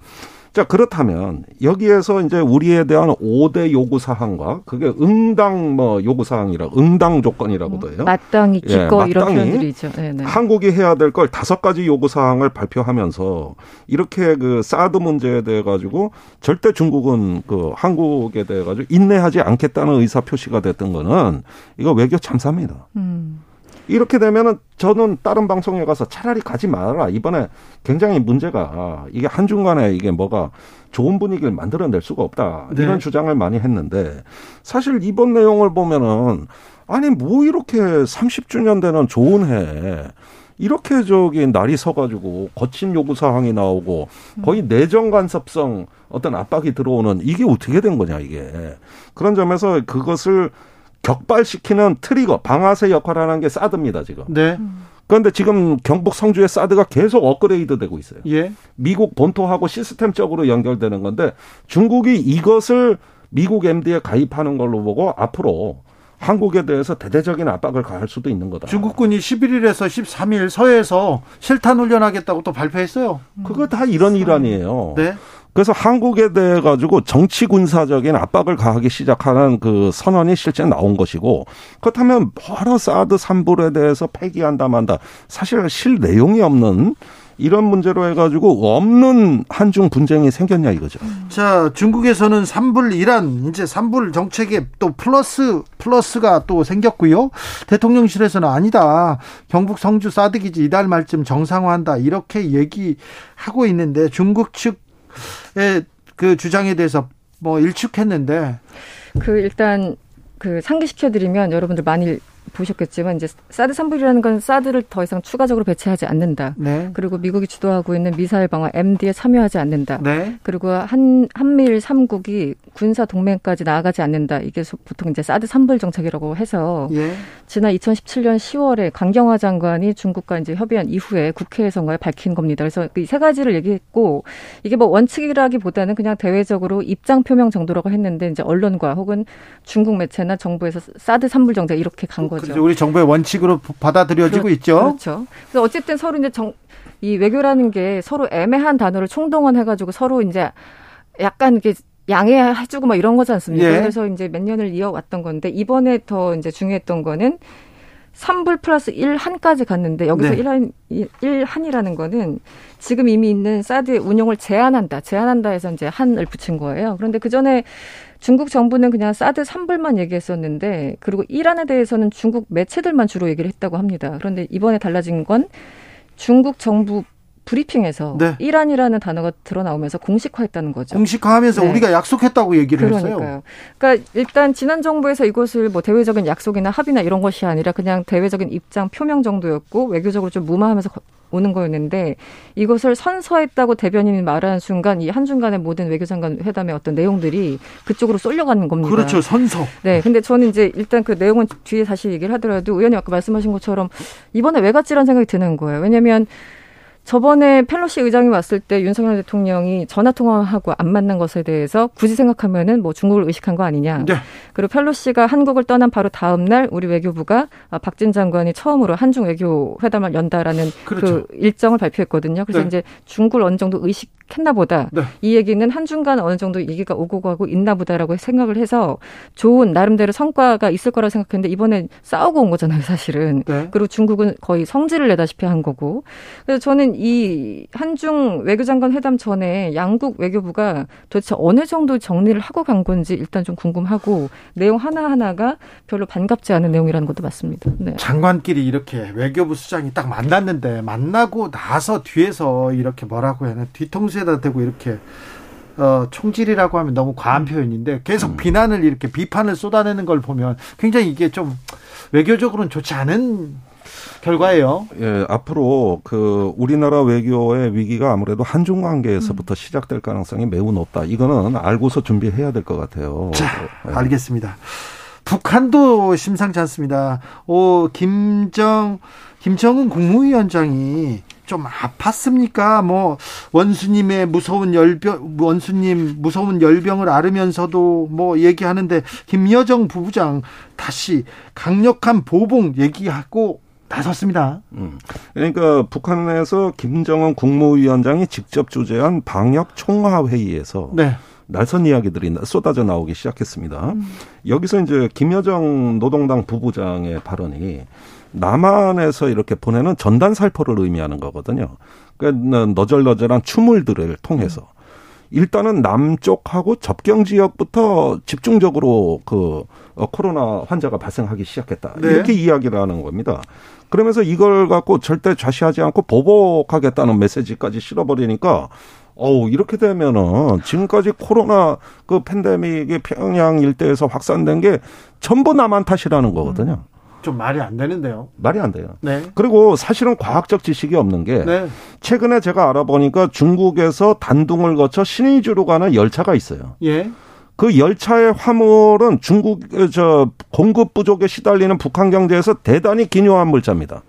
자, 그렇다면 여기에서 이제 우리에 대한 5대 요구 사항과 그게 응당 뭐 요구 사항이라 응당 조건이라고도 해요. 마땅히 예, 기꺼 이런 마땅히 표현들이죠. 네, 네. 한국이 해야 될 걸 다섯 가지 요구 사항을 발표하면서 이렇게 그 사드 문제에 대해 가지고 절대 중국은 그 한국에 대해 가지고 인내하지 않겠다는 의사 표시가 됐던 거는 이거 외교 참사입니다. 음. 이렇게 되면은 저는 다른 방송에 가서 차라리 가지 말아라. 이번에 굉장히 문제가 이게 한중 간에 이게 뭐가 좋은 분위기를 만들어낼 수가 없다. 네. 이런 주장을 많이 했는데 사실 이번 내용을 보면은 아니 뭐 이렇게 30주년 되는 좋은 해 이렇게 저기 날이 서가지고 거친 요구 사항이 나오고 거의 내정 간섭성 어떤 압박이 들어오는 이게 어떻게 된 거냐 이게 그런 점에서 그것을 격발시키는 트리거 방아쇠 역할을 하는 게 사드입니다 지금. 네, 그런데 지금 경북 성주의 사드가 계속 업그레이드 되고 있어요. 예, 미국 본토하고 시스템적으로 연결되는 건데 중국이 이것을 미국 MD에 가입하는 걸로 보고 앞으로 한국에 대해서 대대적인 압박을 가할 수도 있는 거다. 중국군이 11일에서 13일 서해에서 실탄 훈련하겠다고 또 발표했어요. 그거 다 이런 일환이에요. 네, 그래서 한국에 대해 가지고 정치 군사적인 압박을 가하기 시작하는 그 선언이 실제 나온 것이고 그렇다면 뭐하러 사드 산불에 대해서 폐기한다 만다 사실 실 내용이 없는 이런 문제로 해가지고 없는 한중 분쟁이 생겼냐 이거죠. 자, 중국에서는 삼불 이란 이제 삼불 정책에 또 플러스 플러스가 또 생겼고요. 대통령실에서는 아니다. 경북 성주 사드 기지 이달 말쯤 정상화한다. 이렇게 얘기하고 있는데 중국 측의 그 주장에 대해서 뭐 일축했는데. 그 일단 그 상기시켜드리면 여러분들 많이 보셨겠지만 이제 사드 3불이라는 건 사드를 더 이상 추가적으로 배치하지 않는다. 네. 그리고 미국이 주도하고 있는 미사일 방어 MD에 참여하지 않는다. 네. 그리고 한 한미일 3국이 군사 동맹까지 나아가지 않는다. 이게 보통 이제 사드 3불 정책이라고 해서 예. 지난 2017년 10월에 강경화 장관이 중국과 이제 협의한 이후에 국회에서인가에 밝힌 겁니다. 그래서 이 세 가지를 얘기했고 이게 뭐 원칙이라기보다는 그냥 대외적으로 입장 표명 정도라고 했는데 이제 언론과 혹은 중국 매체나 정부에서 사드 3불 정책 이렇게 간 거죠. 그렇죠. 우리 정부의 원칙으로 받아들여지고 그렇, 있죠. 그렇죠. 그래서 어쨌든 서로 이제 정, 이 외교라는 게 서로 애매한 단어를 총동원해가지고 서로 이제 약간 이게 양해해주고 막 이런 거지 않습니까? 예. 그래서 이제 몇 년을 이어왔던 건데 이번에 더 이제 중요했던 거는 3불 플러스 1한까지 갔는데 여기서 네. 일 1한, 1한이라는 거는 지금 이미 있는 사드의 운용을 제한한다. 제한한다 해서 이제 한을 붙인 거예요. 그런데 그 전에 중국 정부는 그냥 사드 3불만 얘기했었는데 그리고 이란에 대해서는 중국 매체들만 주로 얘기를 했다고 합니다. 그런데 이번에 달라진 건 중국 정부 브리핑에서 네. 이란이라는 단어가 드러나오면서 공식화했다는 거죠. 공식화하면서 네. 우리가 약속했다고 얘기를 했어요. 그러니까요. 그러니까 일단 지난 정부에서 이것을 뭐 대외적인 약속이나 합의나 이런 것이 아니라 그냥 대외적인 입장 표명 정도였고 외교적으로 좀 무마하면서 거- 오는 거였는데 이것을 선서했다고 대변인이 말하는 순간 이 한중간의 모든 외교장관 회담의 어떤 내용들이 그쪽으로 쏠려가는 겁니다. 그렇죠. 선서. 네, 근데 저는 이제 일단 그 내용은 뒤에 다시 얘기를 하더라도 의원님 아까 말씀하신 것처럼 이번에 왜 갔지라는 생각이 드는 거예요. 왜냐하면 저번에 펠로시 의장이 왔을 때 윤석열 대통령이 전화 통화하고 안 만난 것에 대해서 굳이 생각하면은 뭐 중국을 의식한 거 아니냐. 네. 그리고 펠로시가 한국을 떠난 바로 다음 날 우리 외교부가 아, 박진 장관이 처음으로 한중 외교 회담을 연다라는 그렇죠. 그 일정을 발표했거든요. 그래서 네. 이제 중국을 어느 정도 의식했나 보다. 네. 이 얘기는 한중 간 어느 정도 얘기가 오고 가고 있나 보다라고 생각을 해서 좋은 나름대로 성과가 있을 거라고 생각했는데 이번에 싸우고 온 거잖아요, 사실은. 네. 그리고 중국은 거의 성질을 내다시피 한 거고. 그래서 저는 이 한중 외교장관 회담 전에 양국 외교부가 도대체 어느 정도 정리를 하고 간 건지 일단 좀 궁금하고 내용 하나하나가 별로 반갑지 않은 내용이라는 것도 맞습니다. 네. 장관끼리 이렇게 외교부 수장이 딱 만났는데 만나고 나서 뒤에서 이렇게 뭐라고 해야 하나 뒤통수에다 대고 이렇게 어, 총질이라고 하면 너무 과한 표현인데 계속 비난을 이렇게 비판을 쏟아내는 걸 보면 굉장히 이게 좀 외교적으로는 좋지 않은 결과예요. 예, 앞으로 그 우리나라 외교의 위기가 아무래도 한중 관계에서부터 시작될 가능성이 매우 높다. 이거는 알고서 준비해야 될 것 같아요. 자, 예. 알겠습니다. 북한도 심상치 않습니다. 오, 김정, 김정은 국무위원장이 좀 아팠습니까? 뭐, 원수님의 무서운 열병, 원수님 무서운 열병을 앓으면서도 뭐 얘기하는데, 김여정 부부장 다시 강력한 보복 얘기하고 나섰습니다. 음. 그러니까 북한에서 김정은 국무위원장이 직접 주재한 방역 총화 회의에서 네. 날선 이야기들이 쏟아져 나오기 시작했습니다. 여기서 이제 김여정 노동당 부부장의 발언이 남한에서 이렇게 보내는 전단 살포를 의미하는 거거든요. 그러니까 너절너절한 추물들을 통해서 일단은 남쪽하고 접경 지역부터 집중적으로 그 어, 코로나 환자가 발생하기 시작했다. 네. 이렇게 이야기를 하는 겁니다. 그러면서 이걸 갖고 절대 좌시하지 않고 보복하겠다는 메시지까지 실어버리니까 어우, 이렇게 되면은 지금까지 코로나 그 팬데믹이 평양 일대에서 확산된 게 전부 남한 탓이라는 거거든요. 좀 말이 안 되는데요. 말이 안 돼요. 네. 그리고 사실은 과학적 지식이 없는 게 네. 최근에 제가 알아보니까 중국에서 단둥을 거쳐 신의주로 가는 열차가 있어요. 예. 그 열차의 화물은 중국 저 공급 부족에 시달리는 북한 경제에서 대단히 기묘한 물자입니다.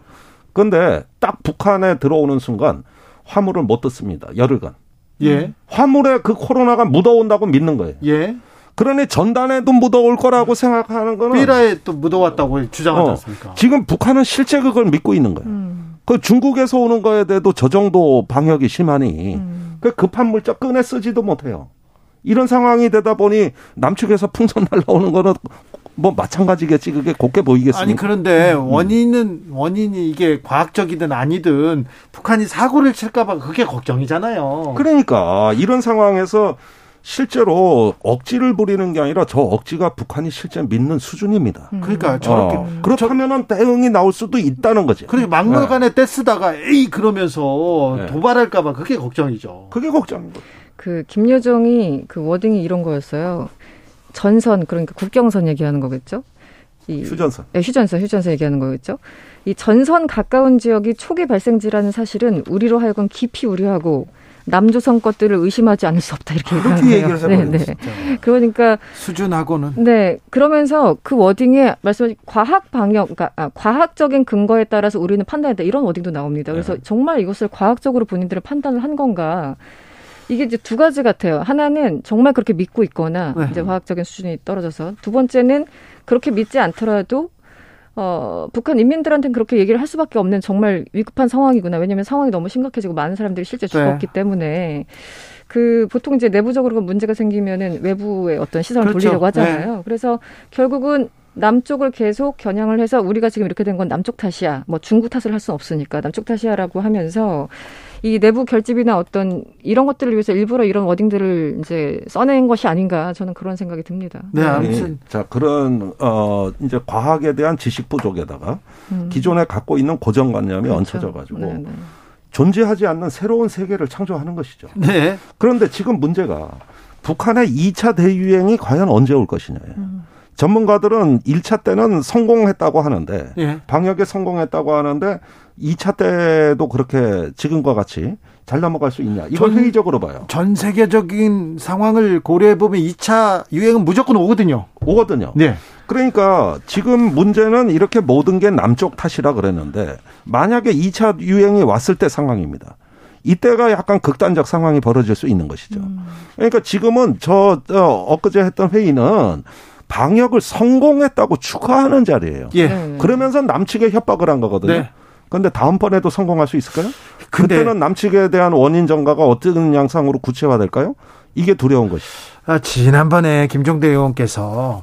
그런데 딱 북한에 들어오는 순간 화물을 못 듣습니다. 열흘간. 예. 화물에 그 코로나가 묻어온다고 믿는 거예요. 예. 그러니 전단에도 묻어올 거라고 생각하는 거는 삐라에 또 묻어왔다고 주장하지 어, 않습니까? 지금 북한은 실제 그걸 믿고 있는 거예요. 음, 그 중국에서 오는 거에 대해도 저 정도 방역이 심하니 음. 그 급한 물자 꺼내 쓰지도 못해요. 이런 상황이 되다 보니 남측에서 풍선 날라오는 거는 뭐 마찬가지겠지 그게 곱게 보이겠습니까? 아니 그런데 원인은 원인이 이게 과학적이든 아니든 북한이 사고를 칠까봐 그게 걱정이잖아요. 그러니까 이런 상황에서 실제로 억지를 부리는 게 아니라 저 억지가 북한이 실제 믿는 수준입니다. 그러니까 저렇게 어, 그렇다면은 대응이 나올 수도 있다는 거죠. 그리고 막무가내 떼쓰다가 에이 그러면서 네. 도발할까봐 그게 걱정이죠. 그게 걱정인 거죠. 그 김여정이 그 워딩이 이런 거였어요. 전선 그러니까 국경선 얘기하는 거겠죠. 이 휴전선. 네, 휴전선, 휴전선 얘기하는 거겠죠. 이 전선 가까운 지역이 초기 발생지라는 사실은 우리로 하여금 깊이 우려하고 남조선 것들을 의심하지 않을 수 없다 이렇게 얘기하는 거예요. 얘기를 네. 네. 진짜. 그러니까 수준하고는 네 그러면서 그 워딩에 말씀하신 과학 방역, 그러니까 아, 과학적인 근거에 따라서 우리는 판단했다 이런 워딩도 나옵니다. 그래서 네. 정말 이것을 과학적으로 본인들은 판단을 한 건가? 이게 이제 두 가지 같아요. 하나는 정말 그렇게 믿고 있거나 네. 이제 과학적인 수준이 떨어져서 두 번째는 그렇게 믿지 않더라도 어, 북한 인민들한테는 그렇게 얘기를 할 수밖에 없는 정말 위급한 상황이구나. 왜냐하면 상황이 너무 심각해지고 많은 사람들이 실제 죽었기 때문에 그 보통 이제 내부적으로 문제가 생기면은 외부의 어떤 시선을 그렇죠. 돌리려고 하잖아요. 그래서 결국은 남쪽을 계속 겨냥을 해서 우리가 지금 이렇게 된 건 남쪽 탓이야. 뭐 중국 탓을 할 수는 없으니까 남쪽 탓이야라고 하면서 이 내부 결집이나 어떤 이런 것들을 위해서 일부러 이런 워딩들을 이제 써낸 것이 아닌가 저는 그런 생각이 듭니다. 네 아무튼 자 그런 어 이제 과학에 대한 지식 부족에다가 음. 기존에 갖고 있는 고정관념이 그렇죠. 얹혀져 가지고 네, 네. 존재하지 않는 새로운 세계를 창조하는 것이죠. 네 그런데 지금 문제가 북한의 2차 대유행이 과연 언제 올 것이냐예요. 음. 전문가들은 1차 때는 성공했다고 하는데 예. 방역에 성공했다고 하는데 2차 때도 그렇게 지금과 같이 잘 넘어갈 수 있냐? 이걸 전- 회의적으로 봐요. 전 세계적인 상황을 고려해 보면 2차 유행은 무조건 오거든요. 오거든요. 네. 그러니까 지금 문제는 이렇게 모든 게 남쪽 탓이라 그랬는데 만약에 2차 유행이 왔을 때 상황입니다. 이때가 약간 극단적 상황이 벌어질 수 있는 것이죠. 그러니까 지금은 저, 저 엊그제 했던 회의는 방역을 성공했다고 축하하는 자리예요. 예. 네. 그러면서 남측에 협박을 한 거거든요. 네. 그런데 다음번에도 성공할 수 있을까요? 근데- 그때는 남측에 대한 원인 전가가 어떤 양상으로 구체화될까요? 이게 두려운 것이죠. 아, 지난번에 김종대 의원께서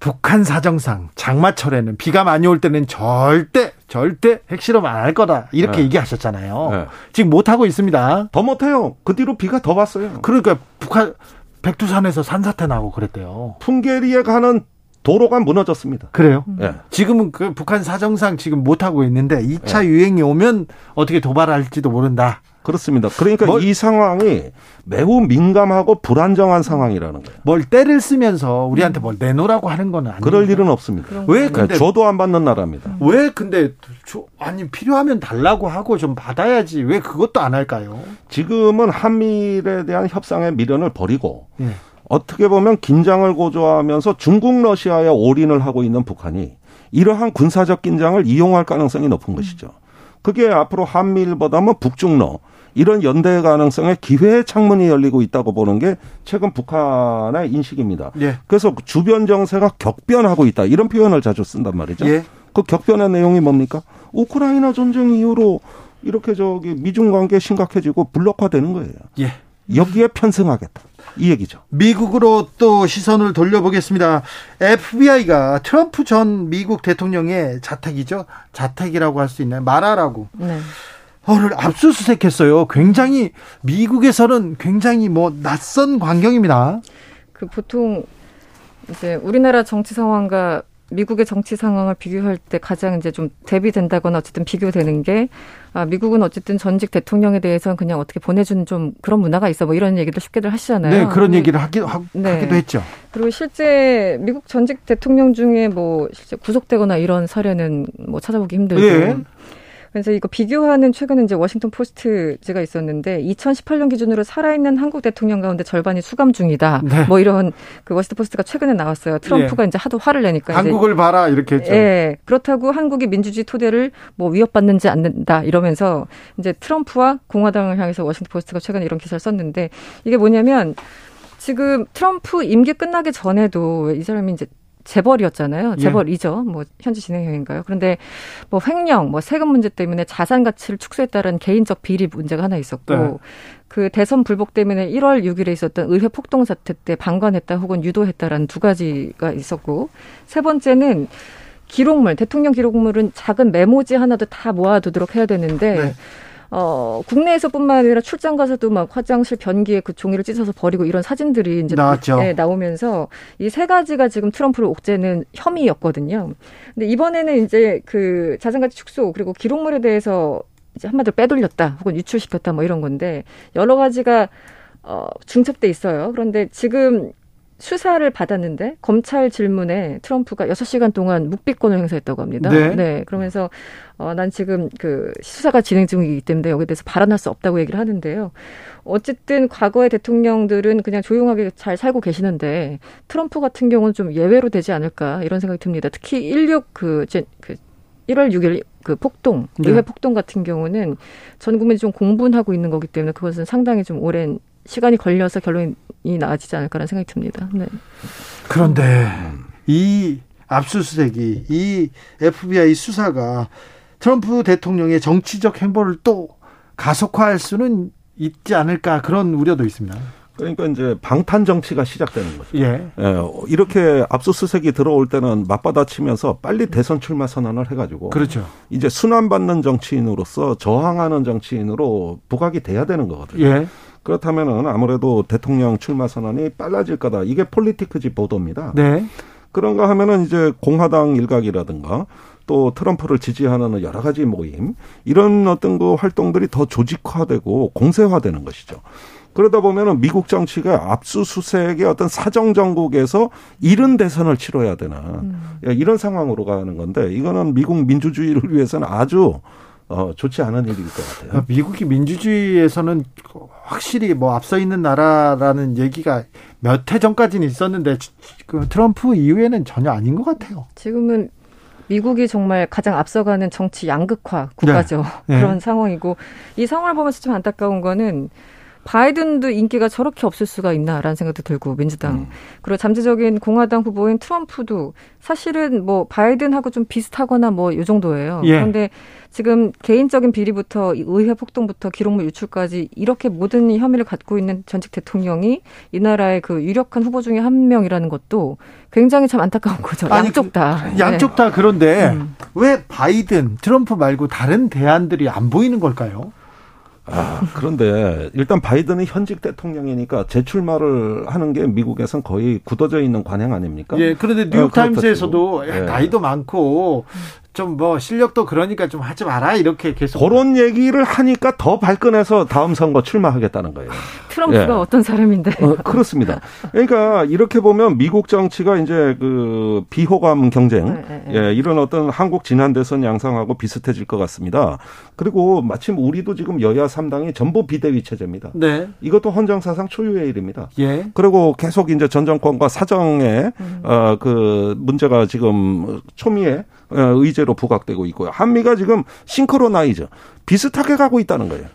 북한 사정상 장마철에는 비가 많이 올 때는 절대 절대 핵실험 안 할 거다 이렇게 네. 얘기하셨잖아요. 네. 지금 못 하고 있습니다. 더 못해요. 그 뒤로 비가 더 왔어요. 그러니까 북한 백두산에서 산사태 나고 그랬대요. 풍계리에 가는 도로가 무너졌습니다. 그래요? 예. 지금은 그 북한 사정상 지금 못 하고 있는데 2차 네. 유행이 오면 어떻게 도발할지도 모른다. 그렇습니다. 그러니까 뭘- 이 상황이 매우 민감하고 불안정한 상황이라는 거예요. 뭘 때를 쓰면서 우리한테 뭘 내놓으라고 하는 건 아니에요. 그럴 일은 없습니다. 왜 근데 줘도 안 받는 나라입니다. 왜 근데 저- 아니 필요하면 달라고 하고 좀 받아야지 왜 그것도 안 할까요? 지금은 한미일에 대한 협상의 미련을 버리고 예. 어떻게 보면 긴장을 고조하면서 중국 러시아에 올인을 하고 있는 북한이 이러한 군사적 긴장을 이용할 가능성이 높은 것이죠. 그게 앞으로 한미일보다는 북중러 이런 연대 가능성의 기회의 창문이 열리고 있다고 보는 게 최근 북한의 인식입니다. 예. 그래서 주변 정세가 격변하고 있다 이런 표현을 자주 쓴단 말이죠. 예. 그 격변의 내용이 뭡니까? 우크라이나 전쟁 이후로 이렇게 저기 미중 관계 심각해지고 블록화되는 거예요. 예. 여기에 편승하겠다. 이 얘기죠. 미국으로 또 시선을 돌려보겠습니다. FBI가 트럼프 전 미국 대통령의 자택이죠. 자택이라고 할 수 있나요? 말하라고. 네. 어를 압수수색했어요. 굉장히 미국에서는 굉장히 뭐 낯선 광경입니다. 그 보통 이제 우리나라 정치 상황과 미국의 정치 상황을 비교할 때 가장 이제 좀 대비된다거나 어쨌든 비교되는 게 아, 미국은 어쨌든 전직 대통령에 대해서는 그냥 어떻게 보내주는 좀 그런 문화가 있어 뭐 이런 얘기들 쉽게들 하시잖아요. 네, 그런 얘기를 하기, 하, 네. 하기도 했죠. 그리고 실제 미국 전직 대통령 중에 뭐 실제 구속되거나 이런 사례는 뭐 찾아보기 힘들고. 예. 그래서 이거 비교하는 최근에 이제 워싱턴 포스트지가 있었는데 2018년 기준으로 살아있는 한국 대통령 가운데 절반이 수감 중이다. 네. 뭐 이런 그 워싱턴 포스트가 최근에 나왔어요. 트럼프가 이제 하도 화를 내니까 한국을 봐라 이렇게 했죠. 예. 그렇다고 한국이 민주주의 토대를 뭐 위협받지는 않는다 이러면서 이제 트럼프와 공화당을 향해서 워싱턴 포스트가 최근에 이런 기사를 썼는데 이게 뭐냐면 지금 트럼프 임기 끝나기 전에도 이 사람이 이제 재벌이었잖아요. 재벌이죠. 뭐 현재 진행형인가요? 그런데 뭐 횡령, 뭐 세금 문제 때문에 자산 가치를 축소했다는 개인적 비리 문제가 하나 있었고 네. 그 대선 불복 때문에 1월 6일에 있었던 의회 폭동 사태 때 방관했다 혹은 유도했다라는 두 가지가 있었고 세 번째는 기록물, 대통령 기록물은 작은 메모지 하나도 다 모아두도록 해야 되는데 네. 어, 국내에서뿐만 아니라 출장 가서도 막 화장실 변기에 그 종이를 찢어서 버리고 이런 사진들이 이제 나왔죠. 네, 나오면서 이 세 가지가 지금 트럼프를 옥죄는 혐의였거든요. 근데 이번에는 이제 그 자산가치 축소 그리고 기록물에 대해서 이제 한마디로 빼돌렸다 혹은 유출시켰다 뭐 이런 건데 여러 가지가 어, 중첩돼 있어요. 그런데 지금 수사를 받았는데 검찰 질문에 트럼프가 6시간 동안 묵비권을 행사했다고 합니다. 네. 그러면서 어, 난 지금 그 수사가 진행 중이기 때문에 여기에 대해서 발언할 수 없다고 얘기를 하는데요. 어쨌든 과거의 대통령들은 그냥 조용하게 잘 살고 계시는데 트럼프 같은 경우는 좀 예외로 되지 않을까 이런 생각이 듭니다. 특히 16 그, 제, 그 1월 6일 그 폭동, 네. 의회 폭동 같은 경우는 전 국민이 좀 공분하고 있는 거기 때문에 그것은 상당히 좀 오랜 시간이 걸려서 결론이 나아지지 않을까라는 생각이 듭니다. 네. 그런데 이 압수수색이 이 FBI 수사가 트럼프 대통령의 정치적 행보를 또 가속화할 수는 있지 않을까 그런 우려도 있습니다. 그러니까 이제 방탄 정치가 시작되는 거죠. 예. 예, 이렇게 압수수색이 들어올 때는 맞받아치면서 빨리 대선 출마 선언을 해가지고 그렇죠. 이제 순환받는 정치인으로서 저항하는 정치인으로 부각이 돼야 되는 거거든요. 예. 그렇다면은 아무래도 대통령 출마 선언이 빨라질 거다. 이게 폴리티크지 보도입니다. 네. 그런가 하면은 이제 공화당 일각이라든가 또 트럼프를 지지하는 여러 가지 모임 이런 어떤 그 활동들이 더 조직화되고 공세화되는 것이죠. 그러다 보면은 미국 정치가 압수수색의 어떤 사정 정국에서 이른 대선을 치러야 되는 예, 이런 상황으로 가는 건데 이거는 미국 민주주의를 위해서는 아주 어, 좋지 않은 일일 것 같아요. 미국이 민주주의에서는 확실히 뭐 앞서 있는 나라라는 얘기가 몇 해 전까지는 있었는데 그 트럼프 이후에는 전혀 아닌 것 같아요. 지금은 미국이 정말 가장 앞서가는 정치 양극화 국가죠. 네. 그런 상황이고 이 상황을 보면서 좀 안타까운 거는 바이든도 인기가 저렇게 없을 수가 있나라는 생각도 들고 민주당 음. 그리고 잠재적인 공화당 후보인 트럼프도 사실은 뭐 바이든하고 좀 비슷하거나 뭐 요 정도예요. 예. 그런데 지금 개인적인 비리부터 이 의회 폭동부터 기록물 유출까지 이렇게 모든 혐의를 갖고 있는 전직 대통령이 이 나라의 그 유력한 후보 중에 한 명이라는 것도 굉장히 참 안타까운 거죠. 아니, 양쪽 다. 양쪽 다 그런데 음. 왜 바이든, 트럼프 말고 다른 대안들이 안 보이는 걸까요? 아, 그런데 일단 바이든은 현직 대통령이니까 재출마를 하는 게 미국에선 거의 굳어져 있는 관행 아닙니까? 예, 그런데 어, 뉴욕타임스에서도. 예. 나이도 많고 좀 뭐 실력도 그러니까 좀 하지 마라 이렇게 계속 그런 얘기를 하니까 더 발끈해서 다음 선거 출마하겠다는 거예요. 트럼프가 예. 어떤 사람인데. 어, 그렇습니다. 그러니까 이렇게 보면 미국 정치가 이제 그 비호감 경쟁, 네, 네, 네. 예, 이런 어떤 한국 지난 대선 양상하고 비슷해질 것 같습니다. 그리고 마침 우리도 지금 여야 3당이 전부 비대위 체제입니다. 네. 이것도 헌정 사상 초유의 일입니다. 예. 그리고 계속 이제 전 정권과 사정에 어, 그 문제가 지금 초미의 어, 의제로 부각되고 있고요. 한미가 지금 싱크로나이즈 비슷하게 가고 있다는 거예요.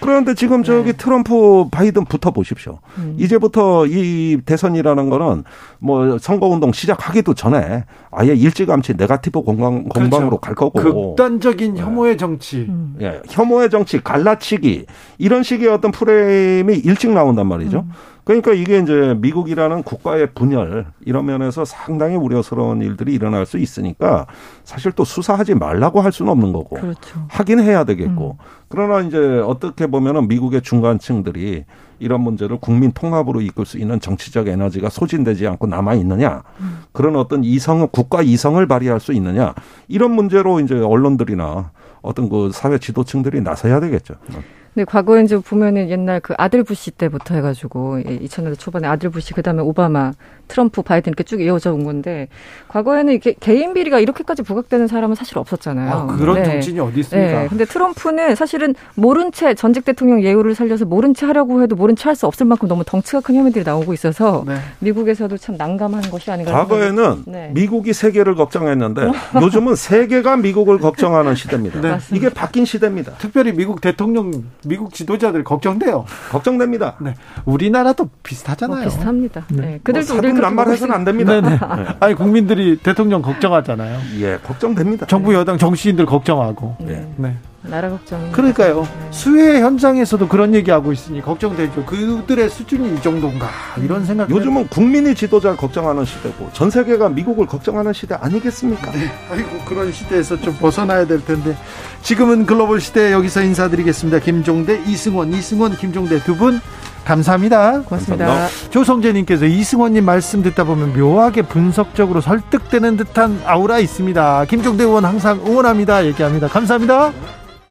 그런데 지금 저기 트럼프 바이든 붙어 보십시오. 이제부터 이 대선이라는 거는 뭐 선거운동 시작하기도 전에 아예 일찌감치 네가티브 공방, 공방으로 갈 거고. 극단적인 혐오의 정치. 음. 예, 혐오의 정치, 갈라치기 이런 식의 어떤 프레임이 일찍 나온단 말이죠. 그러니까 이게 이제 미국이라는 국가의 분열 이런 면에서 상당히 우려스러운 일들이 일어날 수 있으니까 사실 또 수사하지 말라고 할 수는 없는 거고 그렇죠. 하긴 해야 되겠고. 그러나 이제 어떻게 보면은 미국의 중간층들이 이런 문제를 국민 통합으로 이끌 수 있는 정치적 에너지가 소진되지 않고 남아 있느냐. 그런 어떤 이성 국가 이성을 발휘할 수 있느냐. 이런 문제로 이제 언론들이나 어떤 그 사회 지도층들이 나서야 되겠죠. 근데 과거에 이제 보면은 옛날 그 아들 부시 때부터 해가지고 2000년대 초반에 아들 부시 그다음에 오바마, 트럼프, 바이든 이렇게 쭉 이어져 온 건데 과거에는 이게 개인 비리가 이렇게까지 부각되는 사람은 사실 없었잖아요. 아, 그런 네. 정치인이 어디 있습니까? 네. 근데 트럼프는 사실은 모른 채 전직 대통령 예우를 살려서 모른 채 하려고 해도 모른 채 할 수 없을 만큼 너무 덩치가 큰 혐의들이 나오고 있어서 네. 미국에서도 참 난감한 것이 아닌가. 과거에는 네. 미국이 세계를 걱정했는데 요즘은 세계가 미국을 걱정하는 시대입니다. 네. 이게 바뀐 시대입니다. 특별히 미국 대통령, 미국 지도자들 걱정돼요. 걱정됩니다. 네. 우리나라도 뭐 비슷하잖아요. 비슷합니다. 네. 네. 그들도 뭐 우리를 사분의 그런 말 해서는 안 됩니다. 네네. 아니 국민들이 대통령 걱정하잖아요. 예, 걱정됩니다. 정부 여당 정치인들 걱정하고. 네. 네. 나라 걱정. 그러니까요. 수해 현장에서도 그런 얘기하고 있으니 걱정되죠. 그들의 수준이 이 정도인가 이런 생각. 요즘은 국민이 지도자를 걱정하는 시대고 전 세계가 미국을 걱정하는 시대 아니겠습니까? 네. 아이고 그런 시대에서 좀 벗어나야 될 텐데 지금은 글로벌 시대 여기서 인사드리겠습니다. 김종대, 이승원, 이승원, 김종대 두 분 감사합니다. 고맙습니다. 감사합니다. 조성재님께서 이승원님 말씀 듣다 보면 묘하게 분석적으로 설득되는 듯한 아우라 있습니다. 김종대 의원 항상 응원합니다. 얘기합니다. 감사합니다.